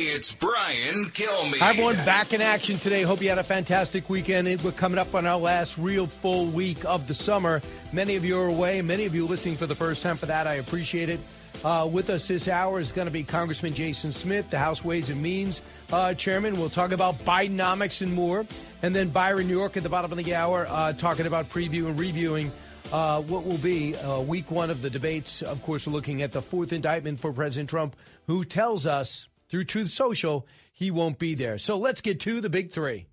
It's Brian Kilmeade. Hi, everyone. Back in action today. Hope you had a fantastic weekend. We're coming up on our last real full week of the summer. Many of you are away. Many of you listening for the first time. For that, I appreciate it. Uh, with us this hour is going to be Congressman Jason Smith, the House Ways and Means uh, Chairman. We'll talk about Bidenomics and more. And then Byron York at the bottom of the hour, uh, talking about preview and reviewing uh, what will be uh, week one of the debates. Of course, looking at the fourth indictment for President Trump, who tells us through Truth Social he won't be there. So let's get to the big three.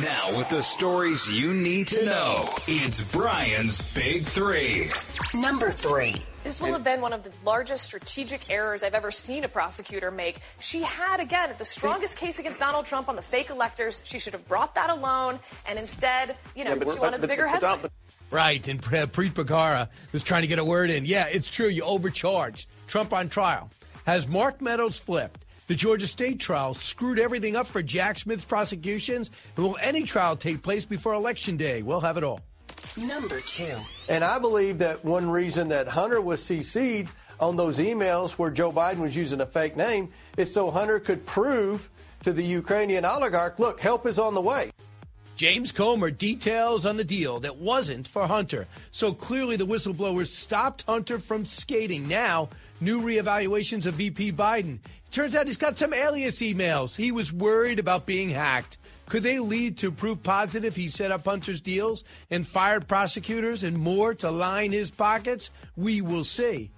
Now, with the stories you need to know, it's Brian's Big Three. Number three. This will have been one of the largest strategic errors I've ever seen a prosecutor make. She had, again, the strongest case against Donald Trump on the fake electors. She should have brought that alone, and instead, you know, Yeah, she wanted the bigger headline. Right, and Pre- Preet Bharara was trying to get a word in. Yeah, it's true. You overcharged. Trump on trial. Has Mark Meadows flipped? The Georgia State trial screwed everything up for Jack Smith's prosecutions. And will any trial take place before Election Day? We'll have it all. Number two. And I believe that one reason that Hunter was CC'd on those emails where Joe Biden was using a fake name is so Hunter could prove to the Ukrainian oligarch, look, help is on the way. James Comer details on the deal that wasn't for Hunter. So clearly the whistleblowers stopped Hunter from skating. Now, new reevaluations of VP Biden. Turns out he's got some alias emails. He was worried about being hacked. Could they lead to proof positive he set up Hunter's deals and fired prosecutors and more to line his pockets? We will see.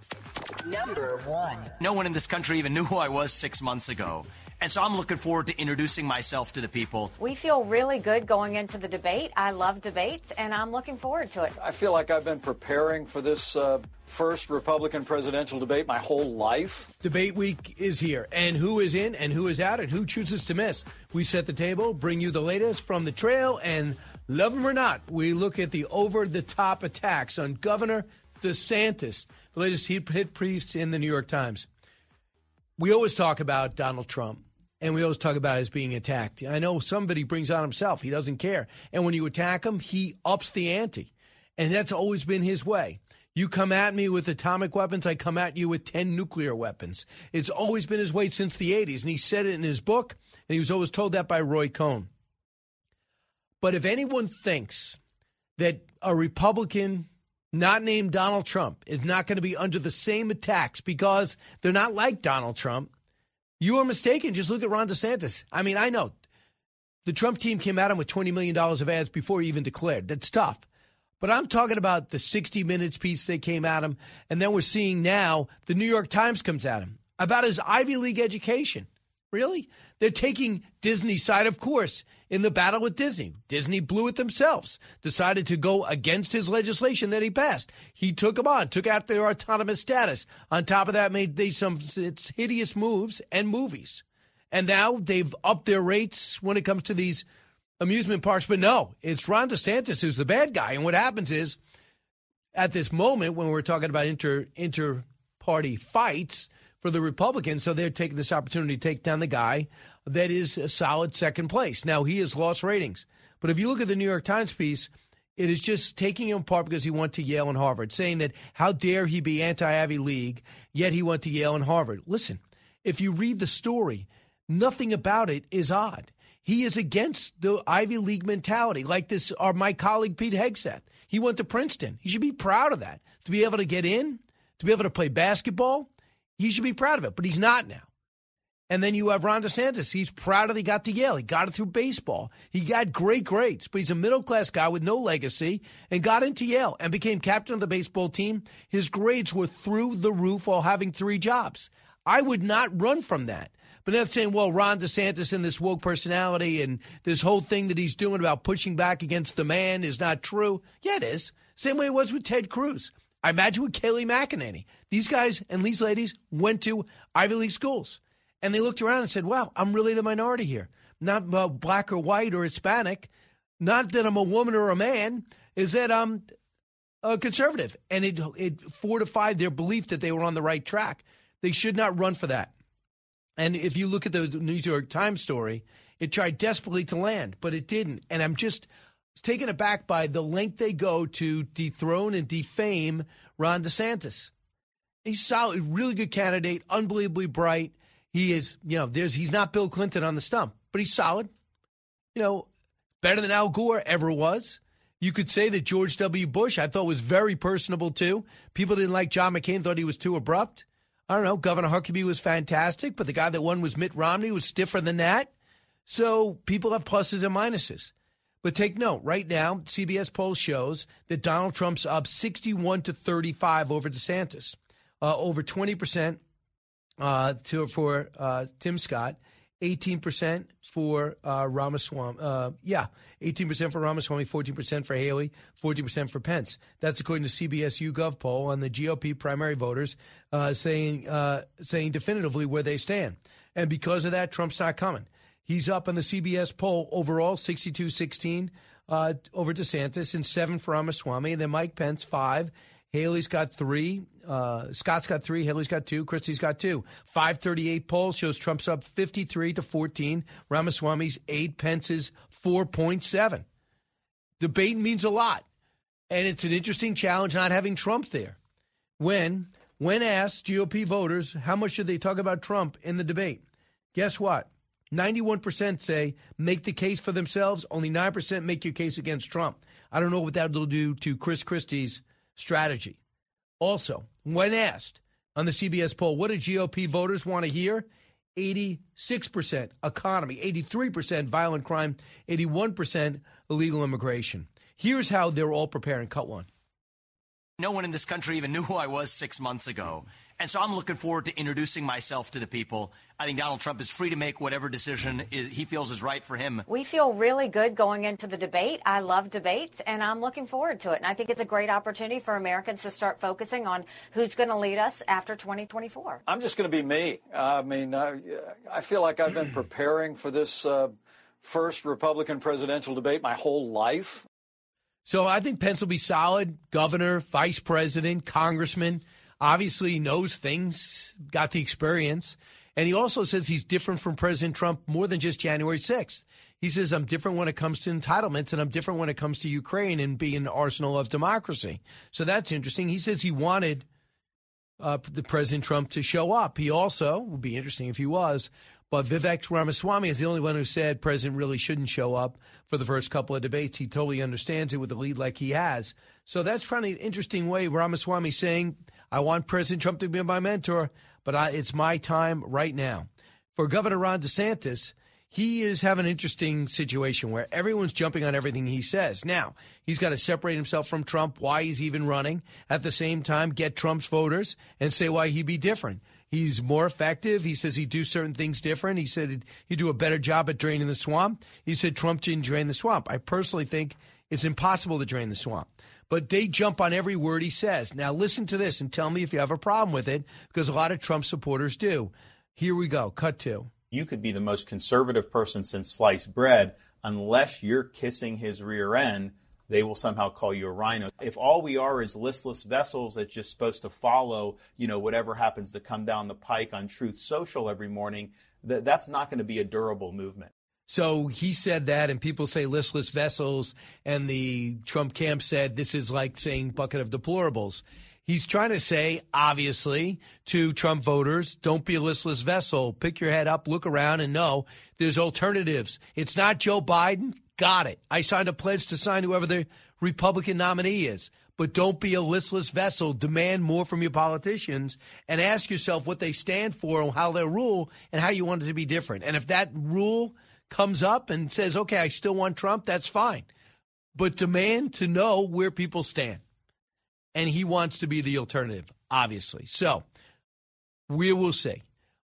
Number one. No one in this country even knew who I was six months ago. And so I'm looking forward to introducing myself to the people. We feel really good going into the debate. I love debates, and I'm looking forward to it. I feel like I've been preparing for this uh, first Republican presidential debate my whole life. Debate week is here, and who is in and who is out, and who chooses to miss. We set the table, bring you the latest from the trail, and love them or not, we look at the over the top attacks on Governor DeSantis, the latest hit, hit piece in the New York Times. We always talk about Donald Trump. And we always talk about his being attacked. I know somebody brings on himself. He doesn't care. And when you attack him, he ups the ante. And that's always been his way. You come at me with atomic weapons, I come at you with 10 nuclear weapons. It's always been his way since the 80s. And he said it in his book, and he was always told that by Roy Cohn. But if anyone thinks that a Republican not named Donald Trump is not going to be under the same attacks because they're not like Donald Trump, you are mistaken. Just look at Ron DeSantis. I mean, I know the Trump team came at him with $20 million of ads before he even declared. That's tough. But I'm talking about the 60 Minutes piece they came at him. And then we're seeing now the New York Times comes at him about his Ivy League education. Really? They're taking Disney's side, of course, in the battle with Disney. Disney blew it themselves, decided to go against his legislation that he passed. He took them on, took out their autonomous status. On top of that, made they some hideous moves and movies. And now they've upped their rates when it comes to these amusement parks. But no, it's Ron DeSantis who's the bad guy. And what happens is, at this moment, when we're talking about inter inter party fights for the Republicans, so they're taking this opportunity to take down the guy that is a solid second place. Now he has lost ratings, but if you look at the New York Times piece. It is just taking him apart because he went to Yale and Harvard, saying that how dare he be anti Ivy League, yet he went to Yale and Harvard. Listen, if you read the story, nothing about it is odd. He is against the Ivy League mentality, like this. Or my colleague Pete Hegseth, he went to Princeton. He should be proud of that. To be able to get in, to be able to play basketball, he should be proud of it. But he's not now. And then you have Ron DeSantis. He's proud that he got to Yale. He got it through baseball. He got great grades, but he's a middle class guy with no legacy and got into Yale and became captain of the baseball team. His grades were through the roof while having three jobs. I would not run from that. But that's saying, well, Ron DeSantis and this woke personality and this whole thing that he's doing about pushing back against the man is not true. Yeah, it is. Same way it was with Ted Cruz. I imagine with Kayleigh McEnany. These guys and these ladies went to Ivy League schools. And they looked around and said, wow, I'm really the minority here. not uh, black or white or Hispanic, not that I'm a woman or a man, is that I'm a conservative. And it, it fortified their belief that they were on the right track. They should not run for that. And if you look at the New York Times story, it tried desperately to land, but it didn't. And I'm just taken aback by the length they go to dethrone and defame Ron DeSantis. He's solid, really good candidate, unbelievably bright. He is, you know, there's he's not Bill Clinton on the stump, but he's solid. You know, better than Al Gore ever was. You could say that George W. Bush, I thought, was very personable too. People didn't like John McCain, thought he was too abrupt. I don't know. Governor Huckabee was fantastic, but the guy that won was Mitt Romney, was stiffer than that. So people have pluses and minuses. But take note, right now, CBS poll shows that Donald Trump's up 61 to 35 over DeSantis, uh, over 20% uh, to, for uh, Tim Scott, 18% for uh, Ramaswamy. Uh, yeah, 18% for Ramaswamy, 14% for Haley, 14% for Pence. That's according to CBS YouGov poll on the GOP primary voters, uh, saying uh, saying definitively where they stand. And because of that, Trump's not coming. He's up in the CBS poll overall, 62 16 uh, over DeSantis, and seven for Ramaswamy. And then Mike Pence, five. Haley's got three. Uh, Scott's got three. Haley's got two. Christie's got two. 538 poll shows Trump's up 53 to 14. Ramaswamy's eight. Pence's 4.7. Debate means a lot. And it's an interesting challenge not having Trump there. When, when asked GOP voters how much should they talk about Trump in the debate, guess what? 91% say make the case for themselves. Only 9% make your case against Trump. I don't know what that will do to Chris Christie's strategy. Also, when asked on the CBS poll, what do GOP voters want to hear? 86% economy, 83% violent crime, 81% illegal immigration. Here's how they're all preparing. Cut one. No one in this country even knew who I was six months ago. And so I'm looking forward to introducing myself to the people. I think Donald Trump is free to make whatever decision he feels is right for him. We feel really good going into the debate. I love debates, and I'm looking forward to it. And I think it's a great opportunity for Americans to start focusing on who's going to lead us after 2024. I'm just going to be me. I mean, uh, I feel like I've been preparing for this uh, first Republican presidential debate my whole life. So I think Pence will be solid. Governor, vice president, congressman. Obviously knows things, got the experience. And he also says he's different from President Trump more than just January 6th. He says, I'm different when it comes to entitlements and I'm different when it comes to Ukraine and being an arsenal of democracy. So that's interesting. He says he wanted uh, the President Trump to show up. He also, would be interesting if he was, but Vivek Ramaswamy is the only one who said President really shouldn't show up for the first couple of debates. He totally understands it with a lead like he has. So that's probably an interesting way Ramaswamy saying, I want President Trump to be my mentor, but I, it's my time right now. For Governor Ron DeSantis, he is having an interesting situation where everyone's jumping on everything he says. Now, he's got to separate himself from Trump, why he's even running. At the same time, get Trump's voters and say why he'd be different. He's more effective. He says he'd do certain things different. He said he'd do a better job at draining the swamp. He said Trump didn't drain the swamp. I personally think it's impossible to drain the swamp but they jump on every word he says. Now, listen to this and tell me if you have a problem with it, because a lot of Trump supporters do. Here we go. Cut two. You could be the most conservative person since sliced bread. Unless you're kissing his rear end, they will somehow call you a rhino. If all we are is listless vessels that's just supposed to follow, you know, whatever happens to come down the pike on Truth Social every morning, that, that's not going to be a durable movement. So he said that, and people say listless vessels, and the Trump camp said this is like saying bucket of deplorables. He's trying to say, obviously, to Trump voters, don't be a listless vessel. Pick your head up, look around, and know there's alternatives. It's not Joe Biden. Got it. I signed a pledge to sign whoever the Republican nominee is. But don't be a listless vessel. Demand more from your politicians and ask yourself what they stand for and how they rule and how you want it to be different. And if that rule comes up and says, okay, I still want Trump, that's fine. But demand to know where people stand. And he wants to be the alternative, obviously. So we will see.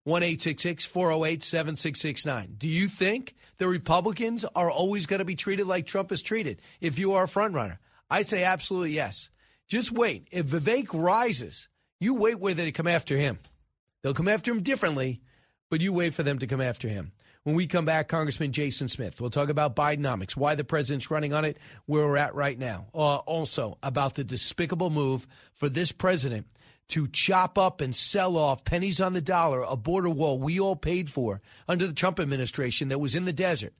1 408 7669. Do you think the Republicans are always going to be treated like Trump is treated if you are a frontrunner? I say absolutely yes. Just wait. If Vivek rises, you wait where they come after him. They'll come after him differently, but you wait for them to come after him. When we come back, Congressman Jason Smith, we'll talk about Bidenomics, why the president's running on it, where we're at right now. Uh, also, about the despicable move for this president to chop up and sell off pennies on the dollar a border wall we all paid for under the Trump administration that was in the desert.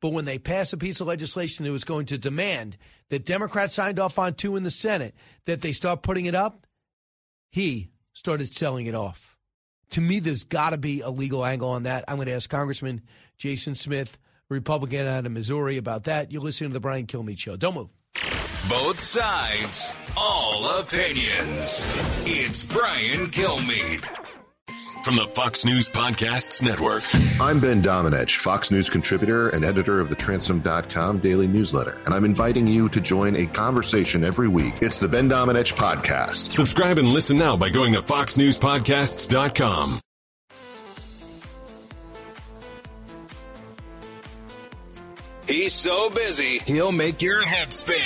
But when they passed a piece of legislation that was going to demand that Democrats signed off on too in the Senate, that they start putting it up, he started selling it off. To me, there's got to be a legal angle on that. I'm going to ask Congressman Jason Smith, Republican out of Missouri, about that. You're listening to the Brian Kilmeade Show. Don't move. Both sides, all opinions. It's Brian Kilmeade. From the Fox News Podcasts Network. I'm Ben Domenech, Fox News contributor and editor of the Transom.com daily newsletter, and I'm inviting you to join a conversation every week. It's the Ben Domenech Podcast. Subscribe and listen now by going to FoxNewsPodcasts.com. He's so busy, he'll make your head spin.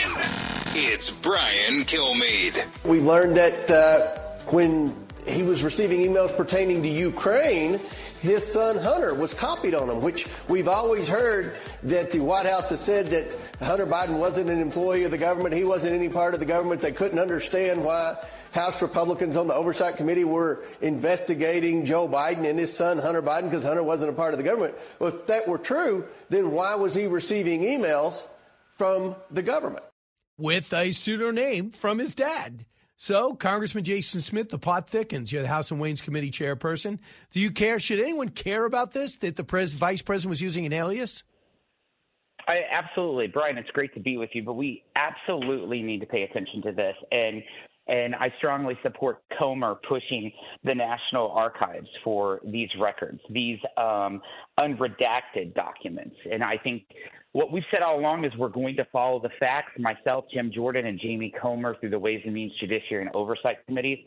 It's Brian Kilmeade. We've learned that uh, when he was receiving emails pertaining to Ukraine, his son Hunter was copied on them, which we've always heard that the White House has said that Hunter Biden wasn't an employee of the government. He wasn't any part of the government. They couldn't understand why House Republicans on the Oversight Committee were investigating Joe Biden and his son Hunter Biden because Hunter wasn't a part of the government. Well, if that were true, then why was he receiving emails from the government? With a pseudonym from his dad. So, Congressman Jason Smith, the pot thickens. You're the House and Ways Committee chairperson. Do you care? Should anyone care about this? That the pres- vice president was using an alias? I, absolutely, Brian. It's great to be with you, but we absolutely need to pay attention to this. And and I strongly support Comer pushing the National Archives for these records, these um, unredacted documents. And I think what we've said all along is we're going to follow the facts. Myself, Jim Jordan, and Jamie Comer through the Ways and Means Judiciary and Oversight Committees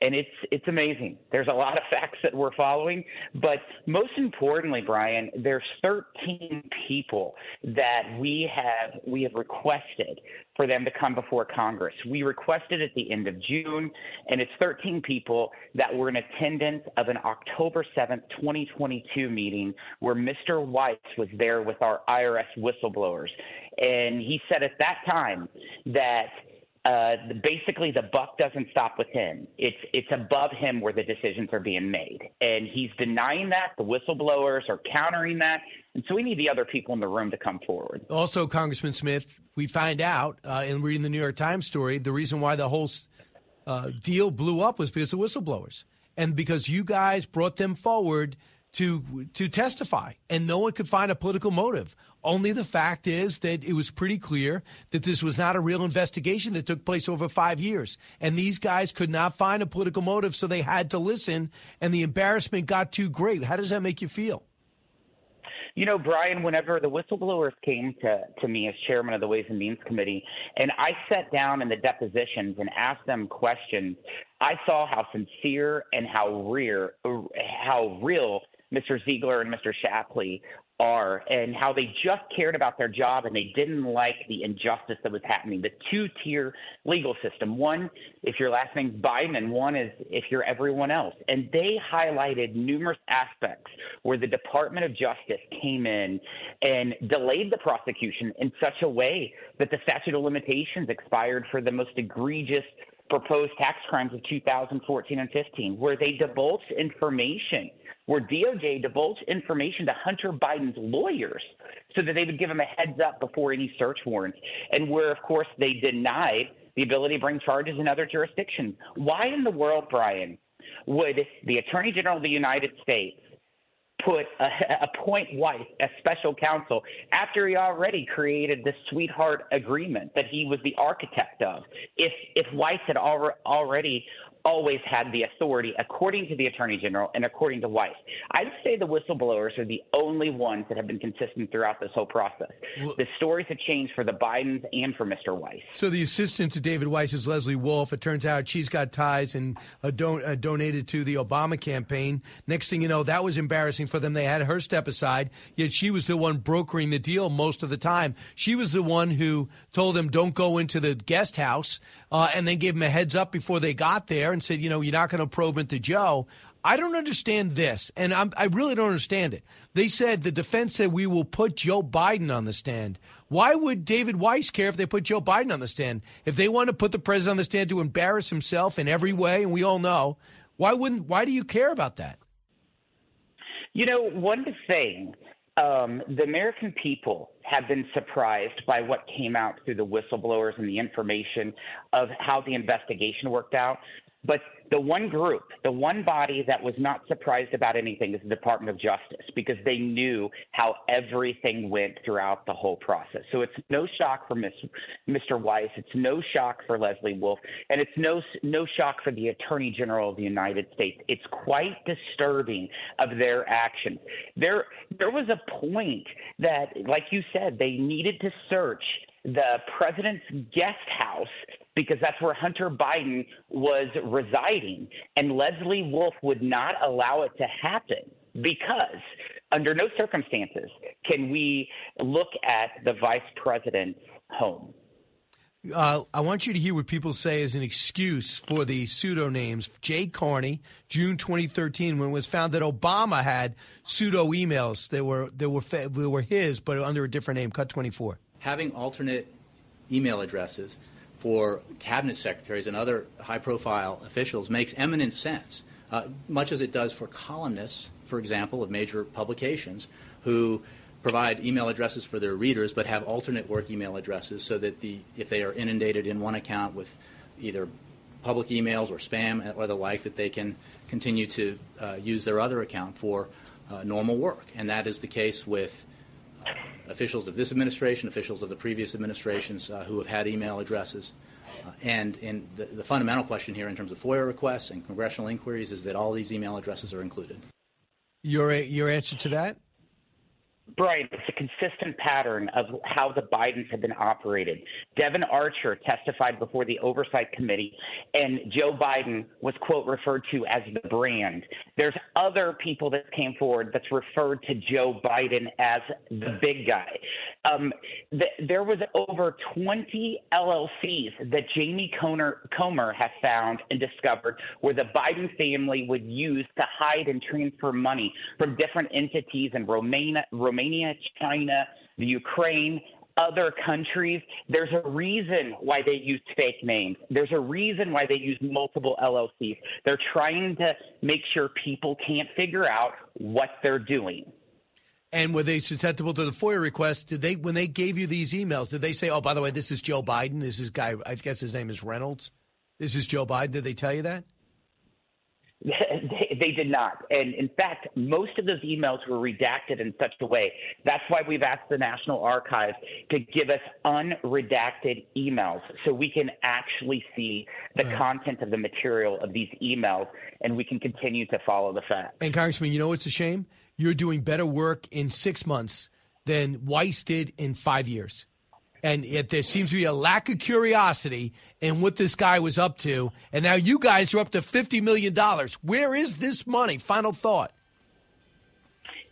and it's it's amazing. There's a lot of facts that we're following, but most importantly, Brian, there's 13 people that we have we have requested for them to come before Congress. We requested at the end of June, and it's 13 people that were in attendance of an October 7th, 2022 meeting where Mr. Weiss was there with our IRS whistleblowers, and he said at that time that uh, basically the buck doesn't stop with him. It's it's above him where the decisions are being made, and he's denying that. The whistleblowers are countering that, and so we need the other people in the room to come forward. Also, Congressman Smith, we find out uh, in reading the New York Times story the reason why the whole uh, deal blew up was because of whistleblowers, and because you guys brought them forward to to testify, and no one could find a political motive. Only the fact is that it was pretty clear that this was not a real investigation that took place over five years, and these guys could not find a political motive, so they had to listen, and the embarrassment got too great. How does that make you feel? You know, Brian, whenever the whistleblowers came to, to me as chairman of the Ways and Means Committee, and I sat down in the depositions and asked them questions, I saw how sincere and how real, how real Mr. Ziegler and Mr. Shapley are and how they just cared about their job and they didn't like the injustice that was happening. The two tier legal system one, if your last name's Biden, and one is if you're everyone else. And they highlighted numerous aspects where the Department of Justice came in and delayed the prosecution in such a way that the statute of limitations expired for the most egregious proposed tax crimes of 2014 and 15, where they divulged information where DOJ divulged information to Hunter Biden's lawyers so that they would give him a heads up before any search warrants, and where, of course, they denied the ability to bring charges in other jurisdictions. Why in the world, Brian, would the Attorney General of the United States put a, appoint Weiss a special counsel after he already created the sweetheart agreement that he was the architect of. If if Weiss had al- already always had the authority, according to the Attorney General and according to Weiss. I'd say the whistleblowers are the only ones that have been consistent throughout this whole process. Well, the stories have changed for the Bidens and for Mr. Weiss. So the assistant to David Weiss is Leslie Wolf. It turns out she's got ties and uh, don- uh, donated to the Obama campaign. Next thing you know, that was embarrassing for them. They had her step aside, yet she was the one brokering the deal most of the time. She was the one who told them, don't go into the guest house, uh, and then gave them a heads up before they got there and said, you know, you're not going to probe into Joe. I don't understand this, and I'm, I really don't understand it. They said the defense said we will put Joe Biden on the stand. Why would David Weiss care if they put Joe Biden on the stand? If they want to put the president on the stand to embarrass himself in every way, and we all know, why wouldn't? Why do you care about that? You know, one thing um, the American people have been surprised by what came out through the whistleblowers and the information of how the investigation worked out. But the one group, the one body that was not surprised about anything is the Department of Justice because they knew how everything went throughout the whole process. So it's no shock for Ms., Mr. Weiss, it's no shock for Leslie Wolf, and it's no no shock for the Attorney General of the United States. It's quite disturbing of their actions. There there was a point that, like you said, they needed to search the president's guest house because that's where Hunter Biden was residing. And Leslie Wolf would not allow it to happen because, under no circumstances, can we look at the vice president's home. Uh, I want you to hear what people say as an excuse for the pseudonames. Jay Carney, June 2013, when it was found that Obama had pseudo emails that were that were that were his, but under a different name. Cut 24. Having alternate email addresses for cabinet secretaries and other high profile officials makes eminent sense, uh, much as it does for columnists, for example, of major publications who provide email addresses for their readers but have alternate work email addresses so that the if they are inundated in one account with either public emails or spam or the like that they can continue to uh, use their other account for uh, normal work. And that is the case with officials of this administration, officials of the previous administrations uh, who have had email addresses. Uh, and the, the, fundamental question here in terms of FOIA requests and congressional inquiries is that all these email addresses are included. Your, your answer to that? Brian, it's a consistent pattern of how the Bidens have been operated. Devon Archer testified before the Oversight Committee, and Joe Biden was, quote, referred to as the brand. There's other people that came forward that's referred to Joe Biden as the big guy. Um, th- there was over 20 LLCs that Jamie Comer, Comer has found and discovered where the Biden family would use to hide and transfer money from different entities in Romania, Romania, China, the Ukraine, other countries. There's a reason why they use fake names. There's a reason why they use multiple LLCs. They're trying to make sure people can't figure out what they're doing. And were they susceptible to the FOIA request? Did they, when they gave you these emails, did they say, "Oh, by the way, this is Joe Biden. This is guy. I guess his name is Reynolds. This is Joe Biden." Did they tell you that? They, they, did not. And in fact, most of those emails were redacted in such a way. That's why we've asked the National Archives to give us unredacted emails so we can actually see the right. content of the material of these emails and we can continue to follow the facts. And, Congressman, you know what's a shame? You're doing better work in six months than Weiss did in five years and yet there seems to be a lack of curiosity in what this guy was up to. And now you guys are up to $50 million. Where is this money? Final thought.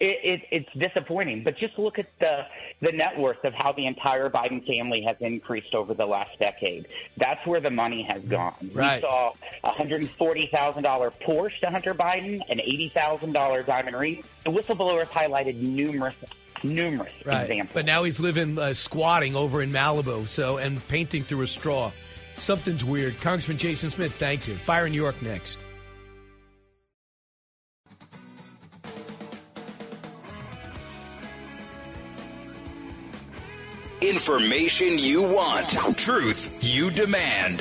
It, it, it's disappointing, but just look at the the net worth of how the entire Biden family has increased over the last decade. That's where the money has mm-hmm. gone. Right. We saw a hundred and forty thousand dollar Porsche to Hunter Biden, an eighty thousand dollar diamond ring. The whistleblowers highlighted numerous numerous right. examples. But now he's living uh, squatting over in Malibu, so and painting through a straw. Something's weird. Congressman Jason Smith, thank you. Byron York next. Information you want, truth you demand.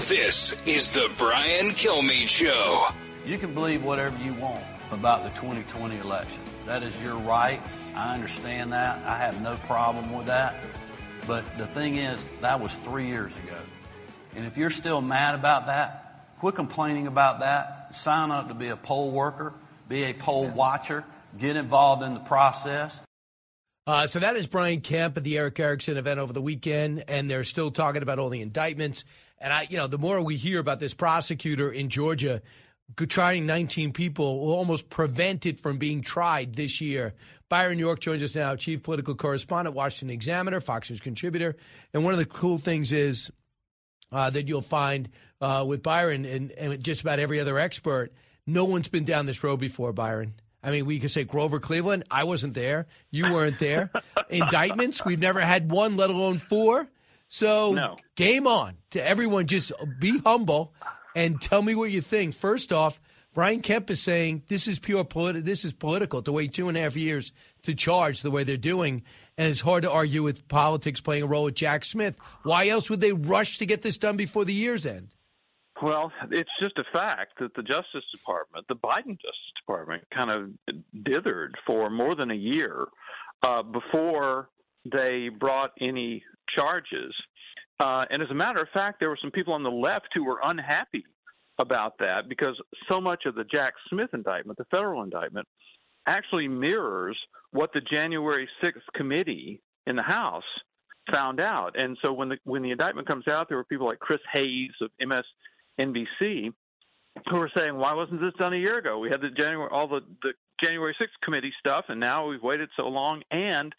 This is the Brian Kilmeade Show. You can believe whatever you want about the 2020 election. That is your right. I understand that. I have no problem with that. But the thing is, that was three years ago. And if you're still mad about that, quit complaining about that. Sign up to be a poll worker, be a poll watcher, get involved in the process. Uh, so that is Brian Kemp at the Erick Erickson event over the weekend, and they're still talking about all the indictments. And I, you know, the more we hear about this prosecutor in Georgia trying 19 people will almost prevent it from being tried this year. Byron York joins us now, chief political correspondent, Washington Examiner, Fox News contributor. And one of the cool things is uh, that you'll find uh, with Byron and, and just about every other expert No one's been down this road before, Byron. I mean, we could say Grover Cleveland. I wasn't there. You weren't there. Indictments. We've never had one, let alone four. So No. game on to everyone. Just be humble and tell me what you think. First off, Brian Kemp is saying this is pure politi- This is political to wait two and a half years to charge the way they're doing, and it's hard to argue with politics playing a role with Jack Smith. Why else would they rush to get this done before the year's end? Well, it's just a fact that the Justice Department, the Biden Justice Department, kind of dithered for more than a year uh, before they brought any charges. Uh, and as a matter of fact, there were some people on the left who were unhappy about that because so much of the Jack Smith indictment, the federal indictment, actually mirrors what the January 6th committee in the House found out. And so when the when the indictment comes out, there were people like Chris Hayes of MSNBC who were saying, "Why wasn't this done a year ago? We had the January all the the January 6th committee stuff, and now we've waited so long, and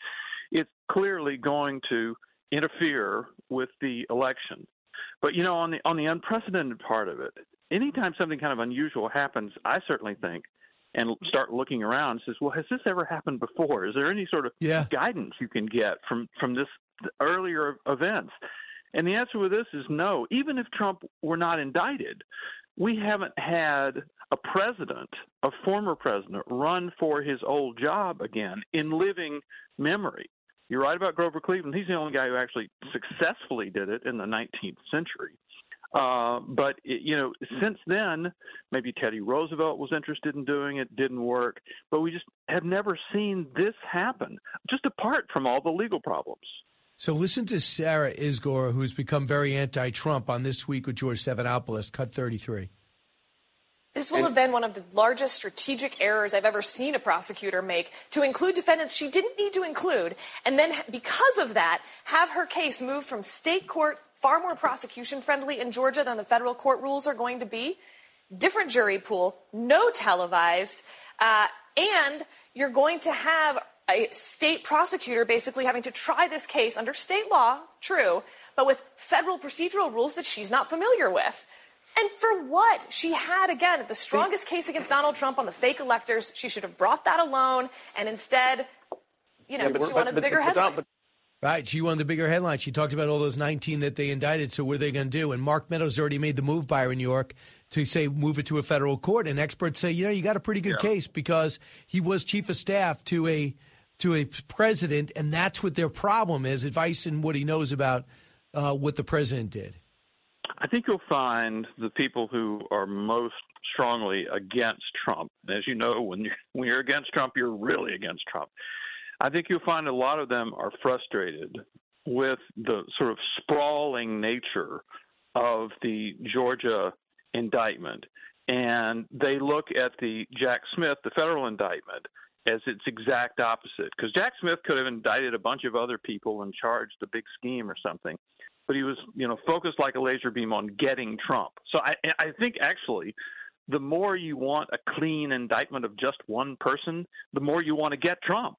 it's clearly going to interfere with the election." But you know, on the on the unprecedented part of it, anytime something kind of unusual happens, I certainly think and start looking around and says, "Well, has this ever happened before? Is there any sort of Yeah. guidance you can get from from this earlier events?" And the answer with this is no. Even if Trump were not indicted, we haven't had a president, a former president, run for his old job again in living memory. You're right about Grover Cleveland. He's the only guy who actually successfully did it in the 19th century. Uh, but it, you know, since then, maybe Teddy Roosevelt was interested in doing it, didn't work. But we just have never seen this happen. Just apart from all the legal problems. So listen to Sarah Isgur, who's become very anti-Trump on this week with George Stephanopoulos, cut 33. This will have been one of the largest strategic errors I've ever seen a prosecutor make to include defendants she didn't need to include, and then because of that, have her case moved from state court, far more prosecution friendly in Georgia than the federal court rules are going to be. Different jury pool, no televised, uh, and you're going to have a state prosecutor basically having to try this case under state law, true, but with federal procedural rules that she's not familiar with. And for what? She had, again, the strongest case against Donald Trump on the fake electors. She should have brought that alone, and instead, you know, she wanted the bigger headline. Right. She won the bigger headline. She talked about all those 19 that they indicted. So what are they going to do? And Mark Meadows already made the move, Byron New York, to say move it to a federal court. And experts say, you know, you got a pretty good case because he was chief of staff to a to a president, and that's what their problem is: advice and what he knows about uh, what the president did. I think you'll find the people who are most strongly against Trump. As you know, when you're, when you're against Trump, you're really against Trump. I think you'll find a lot of them are frustrated with the sort of sprawling nature of the Georgia indictment. And they look at the Jack Smith, the federal indictment, as its exact opposite. Because Jack Smith could have indicted a bunch of other people and charged a big scheme or something but he was, you know, focused like a laser beam on getting Trump. So I, I think actually, the more you want a clean indictment of just one person, the more you want to get Trump.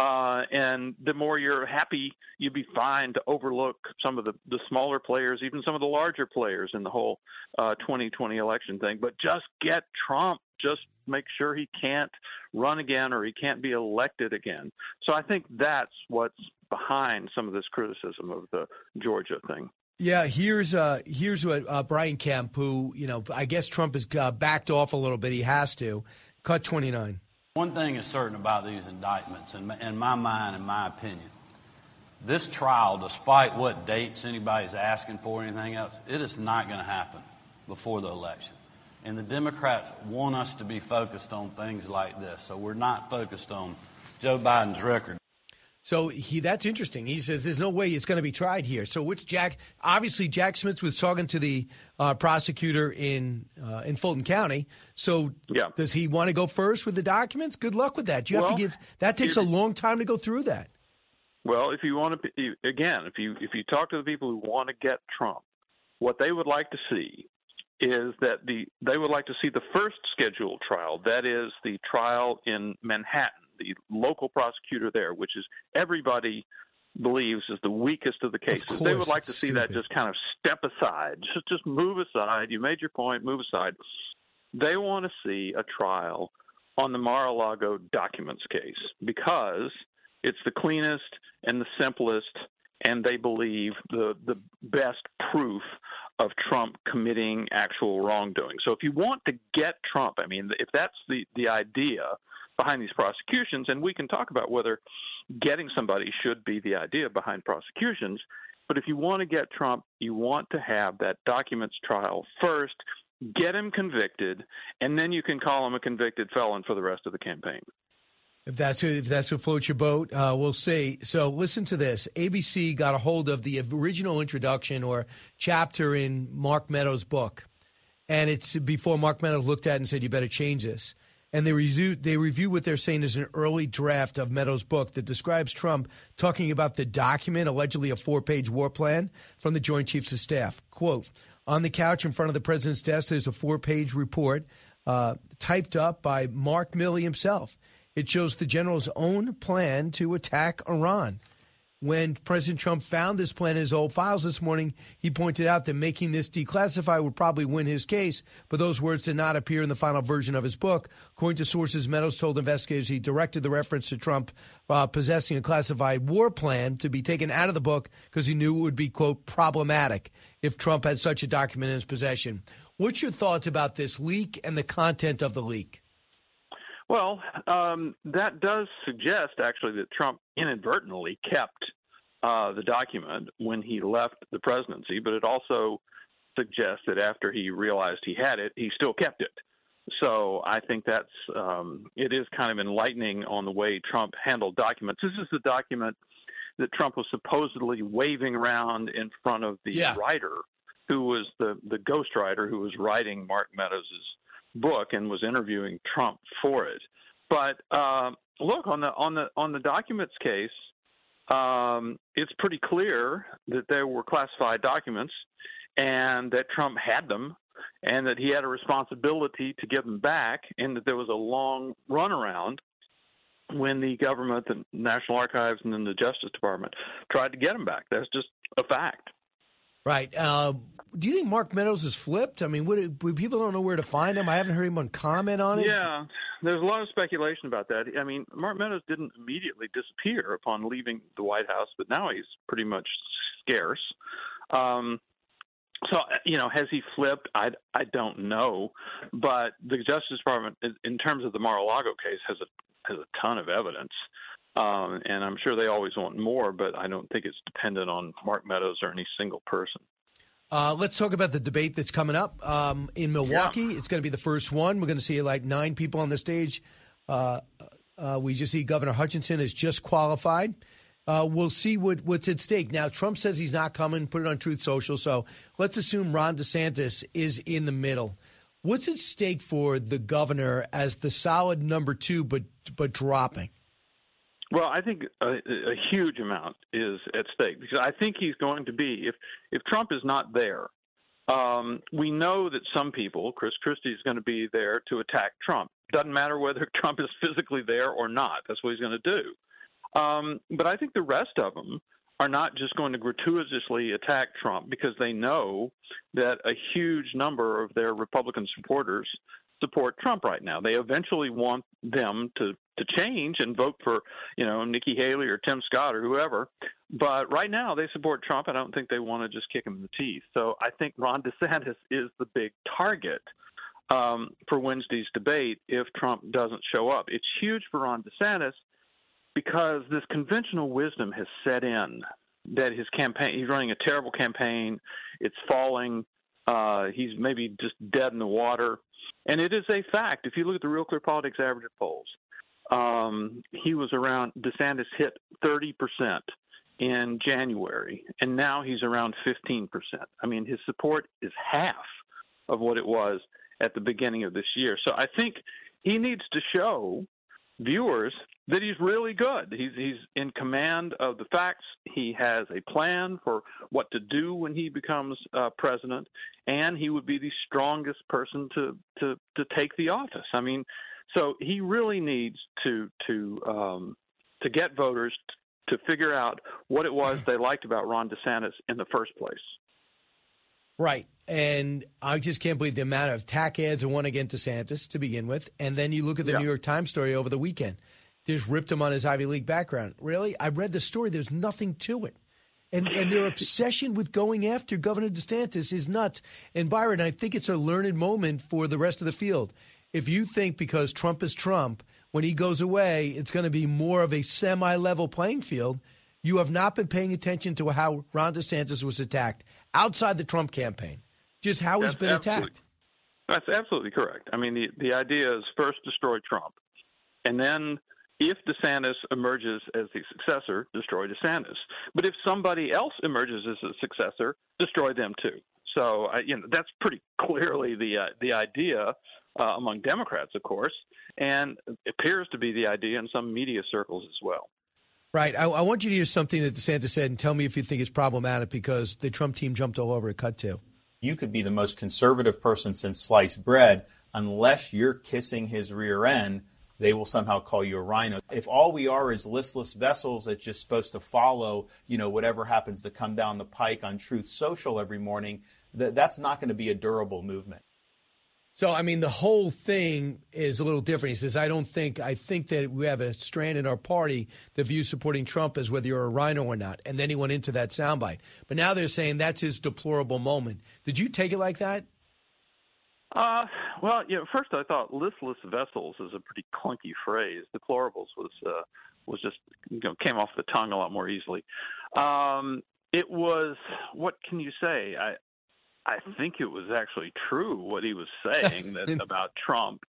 Uh, and the more you're happy, you'd be fine to overlook some of the, the smaller players, even some of the larger players in the whole uh, 2020 election thing. But just get Trump. Just make sure he can't run again or he can't be elected again. So I think that's what's behind some of this criticism of the Georgia thing. Yeah, here's uh, here's what uh, Brian Kemp, who you know, I guess Trump has uh, backed off a little bit. He has to cut 29. One thing is certain about these indictments, in my, in my mind, in my opinion, this trial, despite what dates anybody's asking for or anything else, it is not going to happen before the election. And the Democrats want us to be focused on things like this. So we're not focused on Joe Biden's record. So he that's interesting. He says there's no way it's going to be tried here. So which Jack? Obviously, Jack Smith was talking to the uh, prosecutor in uh, in Fulton County. So yeah. does he want to go first with the documents? Good luck with that. You have to give. That takes a long time to go through that. Well, if you want to, again, if you if you talk to the people who want to get Trump, what they would like to see is that the they would like to see the first scheduled trial, that is the trial in Manhattan, the local prosecutor there, which is everybody believes is the weakest of the cases. they would like to see that just kind of step aside, just just move aside. You made your point, move aside. they want to see a trial on the Mar-a-Lago documents case because it's the cleanest and the simplest, and they believe the the best proof of Trump committing actual wrongdoing. So if you want to get Trump, I mean, if that's the the idea behind these prosecutions, and we can talk about whether getting somebody should be the idea behind prosecutions. But if you want to get Trump, you want to have that documents trial first, get him convicted, and then you can call him a convicted felon for the rest of the campaign. If that's if that's what floats your boat, uh, we'll see. So listen to this. ABC got a hold of the original introduction or chapter in Mark Meadows' book, and it's before Mark Meadows looked at it and said, "You better change this." And they review they review what they're saying is an early draft of Meadows' book that describes Trump talking about the document, allegedly a four page war plan from the Joint Chiefs of Staff. Quote: On the couch in front of the president's desk, there's a four page report uh, typed up by Mark Milley himself. It shows the general's own plan to attack Iran. When President Trump found this plan in his old files this morning, he pointed out that making this declassified would probably win his case, but those words did not appear in the final version of his book. According to sources, Meadows told investigators he directed the reference to Trump uh, possessing a classified war plan to be taken out of the book because he knew it would be, quote, problematic if Trump had such a document in his possession. What's your thoughts about this leak and the content of the leak? Well, um, that does suggest actually that Trump inadvertently kept uh, the document when he left the presidency, but it also suggests that after he realized he had it, he still kept it. So I think that's um, it is kind of enlightening on the way Trump handled documents. This is the document that Trump was supposedly waving around in front of the Yeah. writer who was the the ghostwriter who was writing Mark Meadows' book and was interviewing Trump for it. But um, look on the on the on the documents case, um, it's pretty clear that there were classified documents and that Trump had them and that he had a responsibility to give them back and that there was a long runaround when the government, the National Archives, and then the Justice Department tried to get them back. That's just a fact. Right. Uh, do you think Mark Meadows is flipped? I mean, would, would people don't know where to find him? I haven't heard anyone comment on it. Yeah, there's a lot of speculation about that. I mean, Mark Meadows didn't immediately disappear upon leaving the White House, but now he's pretty much scarce. Um, so, you know, has he flipped? I, I don't know, but the Justice Department, in- in terms of the Mar-a-Lago case, has a has a ton of evidence, um, and I'm sure they always want more, but I don't think it's dependent on Mark Meadows or any single person. Uh, let's talk about the debate that's coming up um, in Milwaukee. It's going to be the first one. We're going to see like nine people on the stage. Uh, uh, we just see Governor Hutchinson is just qualified. Uh, we'll see what, what's at stake. Now, Trump says he's not coming, put it on Truth Social. So let's assume Ron DeSantis is in the middle. What's at stake for the governor as the solid number two, but but dropping? Well, I think a, a huge amount is at stake because I think he's going to be if if Trump is not there. Um, we know that some people, Chris Christie, is going to be there to attack Trump. Doesn't matter whether Trump is physically there or not. That's what he's going to do. Um, but I think the rest of them are not just going to gratuitously attack Trump because they know that a huge number of their Republican supporters support Trump right now. They eventually want them to to change and vote for, you know, Nikki Haley or Tim Scott or whoever. But right now they support Trump. I don't think they want to just kick him in the teeth. So I think Ron DeSantis is the big target um, for Wednesday's debate if Trump doesn't show up. It's huge for Ron DeSantis because this conventional wisdom has set in that his campaign he's running a terrible campaign it's falling uh he's maybe just dead in the water and it is a fact. If you look at the real clear politics average polls um he was around desantis hit 30% in january and now he's around 15% i mean his support is half of what it was at the beginning of this year. So i think he needs to show viewers that he's really good. He's he's in command of the facts. He has a plan for what to do when he becomes uh, president, and he would be the strongest person to to to take the office. I mean, so he really needs to to um, to get voters to figure out what it was they liked about Ron DeSantis in the first place. Right. And I just can't believe the amount of tack ads that won against DeSantis to begin with. And then you look at the Yeah. New York Times story over the weekend. Just ripped him on his Ivy League background. Really? I read the story. There's nothing to it. And, and their obsession with going after Governor DeSantis is nuts. And Byron, I think it's a learned moment for the rest of the field. If you think because Trump is Trump, when he goes away, it's going to be more of a semi level playing field, you have not been paying attention to how Ron DeSantis was attacked outside the Trump campaign, just how he's That's been absolutely- attacked. That's absolutely correct. I mean, the the idea is first destroy Trump, and then if DeSantis emerges as the successor, destroy DeSantis. But if somebody else emerges as a successor, destroy them too. So, I, you know, that's pretty clearly the uh, the idea uh, among Democrats, of course, and appears to be the idea in some media circles as well. Right. I, I want you to hear something that DeSantis said and tell me if you think it's problematic because the Trump team jumped all over it. Cut to. You could be the most conservative person since sliced bread. Unless you're kissing his rear end, they will somehow call you a rhino. If all we are is listless vessels that's just supposed to follow, you know, whatever happens to come down the pike on Truth Social every morning, th- that's not going to be a durable movement. So, I mean, the whole thing is a little different. He says, I don't think, I think that we have a strand in our party that views supporting Trump as whether you're a rhino or not. And then he went into that soundbite. But now they're saying that's his deplorable moment. Did you take it like that? Uh, well, you know, first I thought listless vessels is a pretty clunky phrase. Deplorables was uh, was just you know came off the tongue a lot more easily. Um, it was what can you say? I I think it was actually true what he was saying that about Trump,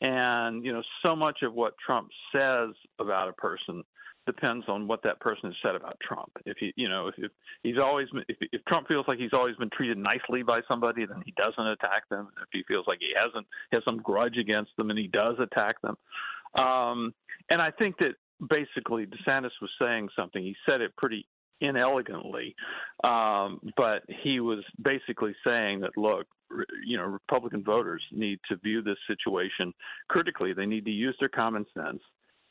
and you know so much of what Trump says about a person depends on what that person has said about Trump. If he, you know, if, if he's always, if, if Trump feels like he's always been treated nicely by somebody, then he doesn't attack them. If he feels like he hasn't, has some grudge against them, and he does attack them. Um, and I think that basically DeSantis was saying something. He said it pretty inelegantly, um, but he was basically saying that look, you know, Republican voters need to view this situation critically. They need to use their common sense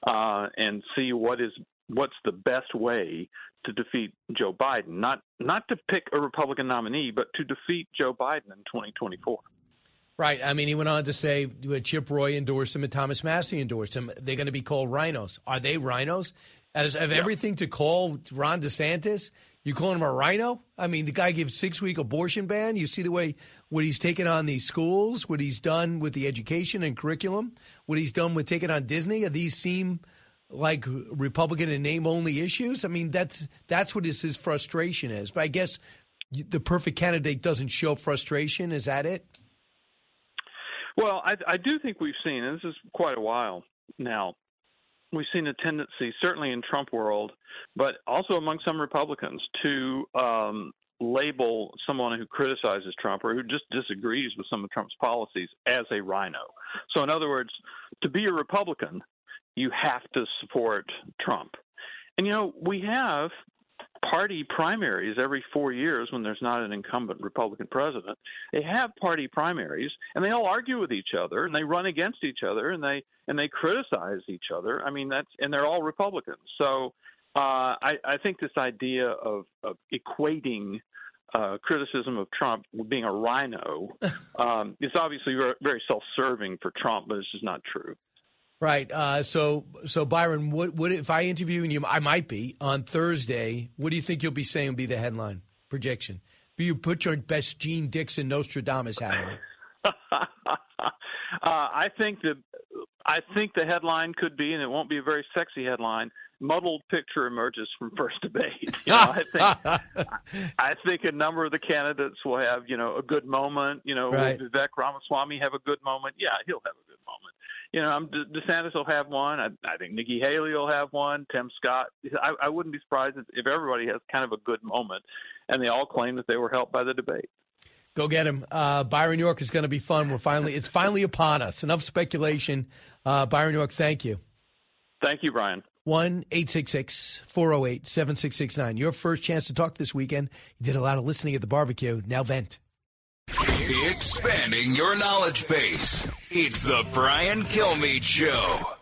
uh, and see what is what's the best way to defeat Joe Biden. Not not to pick a Republican nominee, but to defeat Joe Biden in 2024. Right. I mean, he went on to say uh, Chip Roy endorsed him and Thomas Massie endorsed him. They're going to be called rhinos. Are they rhinos? As of everything to call Ron DeSantis, you calling him a rhino? I mean, the guy gives six week abortion ban. You see the way what he's taken on these schools, what he's done with the education and curriculum, what he's done with taking on Disney. These seem like Republican and name only issues? I mean, that's that's what his, his frustration is. But I guess the perfect candidate doesn't show frustration. Is that it? Well, I, I do think we've seen, and this is quite a while now, we've seen a tendency, certainly in Trump world, but also among some Republicans, to um, label someone who criticizes Trump or who just disagrees with some of Trump's policies as a rhino. So, in other words, to be a Republican, you have to support Trump. And you know, we have party primaries every four years when there's not an incumbent Republican president. They have party primaries and they all argue with each other and they run against each other and they and they criticize each other. I mean that's and they're all Republicans. So uh, I, I think this idea of, of equating uh, criticism of Trump with being a rhino um, is obviously very, very self-serving for Trump, but it's just not true. Right. Uh, so, so Byron, what, what if I interview you? I might be on Thursday. What do you think you'll be saying? Will be the headline projection? Will you put your best Jeane Dixon Nostradamus hat on? uh, I think that I think the headline could be, and it won't be a very sexy headline. Muddled picture emerges from first debate. You know, I think I think a number of the candidates will have, you know, a good moment. You know, Right. will Vivek Ramaswamy have a good moment? Yeah, he'll have a good moment. You know, I'm, De- DeSantis will have one. I, I think Nikki Haley will have one. Tim Scott. I, I wouldn't be surprised if, if everybody has kind of a good moment, and they all claim that they were helped by the debate. Go get him. Uh, Byron York is going to be fun. We're finally, it's finally upon us. Enough speculation. Uh, Byron York, thank you. Thank you, Brian. 1 866 408 7669. Your first chance to talk this weekend. You did a lot of listening at the barbecue. Now vent. Expanding your knowledge base. It's the Brian Kilmeade Show.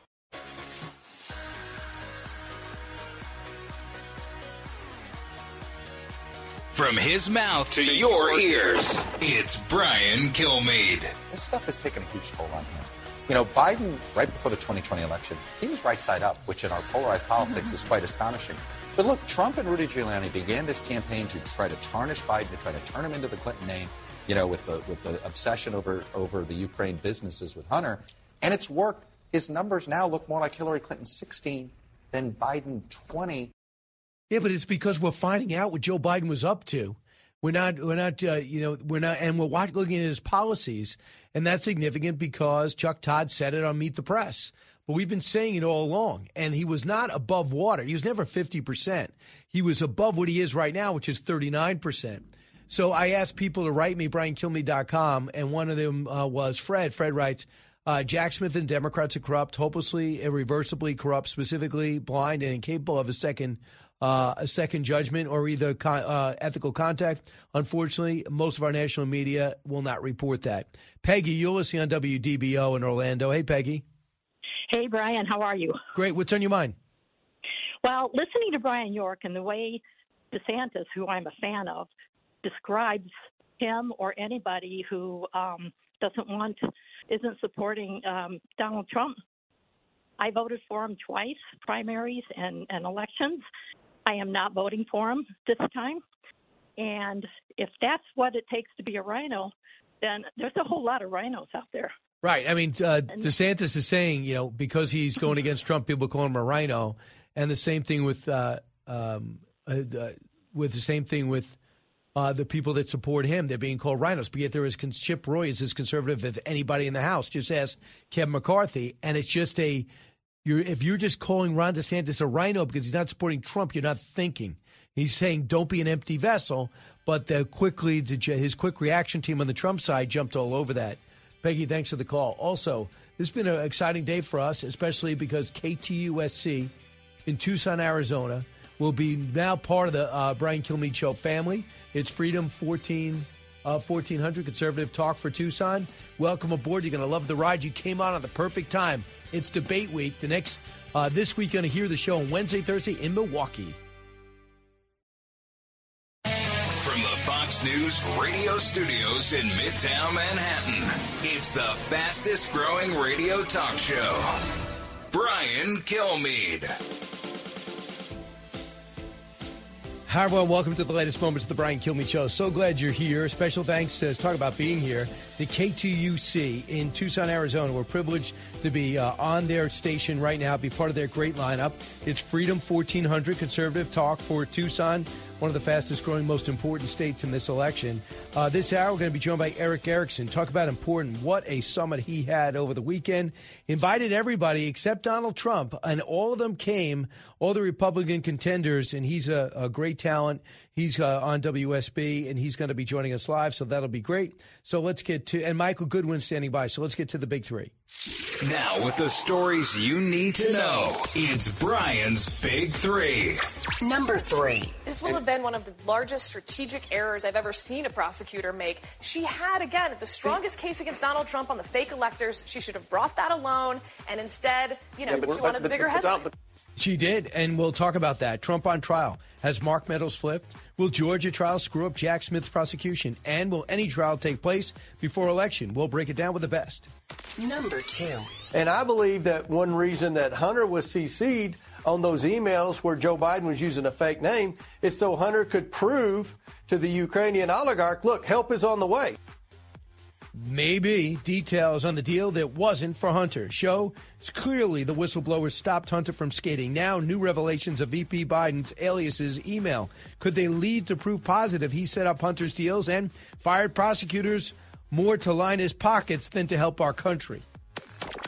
From his mouth to your ears, it's Brian Kilmeade. This stuff has taken a huge toll on him. You know, Biden, right before the 2020 election, he was right side up, which in our polarized politics is quite astonishing. But look, Trump and Rudy Giuliani began this campaign to try to tarnish Biden, to try to turn him into the Clinton name, you know, with the, with the obsession over, over the Ukraine businesses with Hunter. And it's worked. His numbers now look more like Hillary Clinton 16 than Biden 20. Yeah, but it's because we're finding out what Joe Biden was up to. We're not, we're not, uh, you know, we're not, and we're watching, looking at his policies, and that's significant because Chuck Todd said it on Meet the Press. But we've been saying it all along, and he was not above water. He was never fifty percent. He was above what he is right now, which is thirty nine percent. So I asked people to write me, BrianKilmeade.com, and one of them uh, was Fred. Fred writes, uh, Jack Smith and Democrats are corrupt, hopelessly, irreversibly corrupt, specifically blind and incapable of a second uh, a second judgment or either con- uh, ethical contact. Unfortunately, most of our national media will not report that. Peggy, you're listening on WDBO in Orlando. Hey, Peggy. Hey, Brian, how are you? Great. What's on your mind? Well, listening to Brian York and the way DeSantis, who I'm a fan of, describes him or anybody who um, doesn't want, isn't supporting um, Donald Trump. I voted for him twice, primaries and, and elections. I am not voting for him this time. And if that's what it takes to be a rhino, then there's a whole lot of rhinos out there. Right. I mean, uh, DeSantis is saying, you know, because he's going against Trump, people call him a rhino, and the same thing with uh, um, uh, with the same thing with uh, the people that support him. They're being called rhinos. But yet there is Chip Roy is as conservative as anybody in the House. Just ask Kevin McCarthy, and it's just a you're, if you're just calling Ron DeSantis a rhino because he's not supporting Trump, you're not thinking. He's saying don't be an empty vessel, but the quickly his quick reaction team on the Trump side jumped all over that. Peggy, thanks for the call. Also, this has been an exciting day for us, especially because KTUC in Tucson, Arizona, will be now part of the uh, Brian Kilmeade Show family. It's Freedom 14. Uh, 1400 Conservative Talk for Tucson. Welcome aboard. You're going to love the ride. You came on at the perfect time. It's debate week. The next uh, this week, going to hear the show on Wednesday, Thursday in Milwaukee. From the Fox News radio studios in Midtown Manhattan, it's the fastest growing radio talk show. Brian Kilmeade. Hi, everyone. Welcome to the latest moments of the Brian Kilmeade Show. So glad you're here. Special thanks to talk about being here to KTUC in Tucson, Arizona. We're privileged to be uh, on their station right now, be part of their great lineup. It's Freedom 1400 Conservative Talk for Tucson, one of the fastest growing, most important states in this election. Uh, this hour, we're going to be joined by Erick Erickson. Talk about important. What a summit he had over the weekend. Invited everybody except Donald Trump, and all of them came, all the Republican contenders, and he's a, a great talent. He's uh, on WSB, and he's going to be joining us live, so that'll be great. So let's get to, and Michael Goodwin standing by, so let's get to the big three. Now, with the stories you need to know, it's Brian's Big Three. Number three. This will have been one of the largest strategic errors I've ever seen a prosecutor make. She had, again, the strongest case against Donald Trump on the fake electors. She should have brought that alone, and instead, you know, Yeah, but- she wanted the but- bigger but headline. Don- She did, and we'll talk about that. Trump on trial. Has Mark Meadows flipped? Will Georgia trial screw up Jack Smith's prosecution? And will any trial take place before election? We'll break it down with the best. Number two. And I believe that one reason that Hunter was CC'd on those emails where Joe Biden was using a fake name is so Hunter could prove to the Ukrainian oligarch, look, help is on the way. Maybe details on the deal that wasn't for Hunter. Show it's clearly the whistleblower stopped Hunter from skating. Now, new revelations of VP Biden's aliases email. Could they lead to proof positive he set up Hunter's deals and fired prosecutors more to line his pockets than to help our country?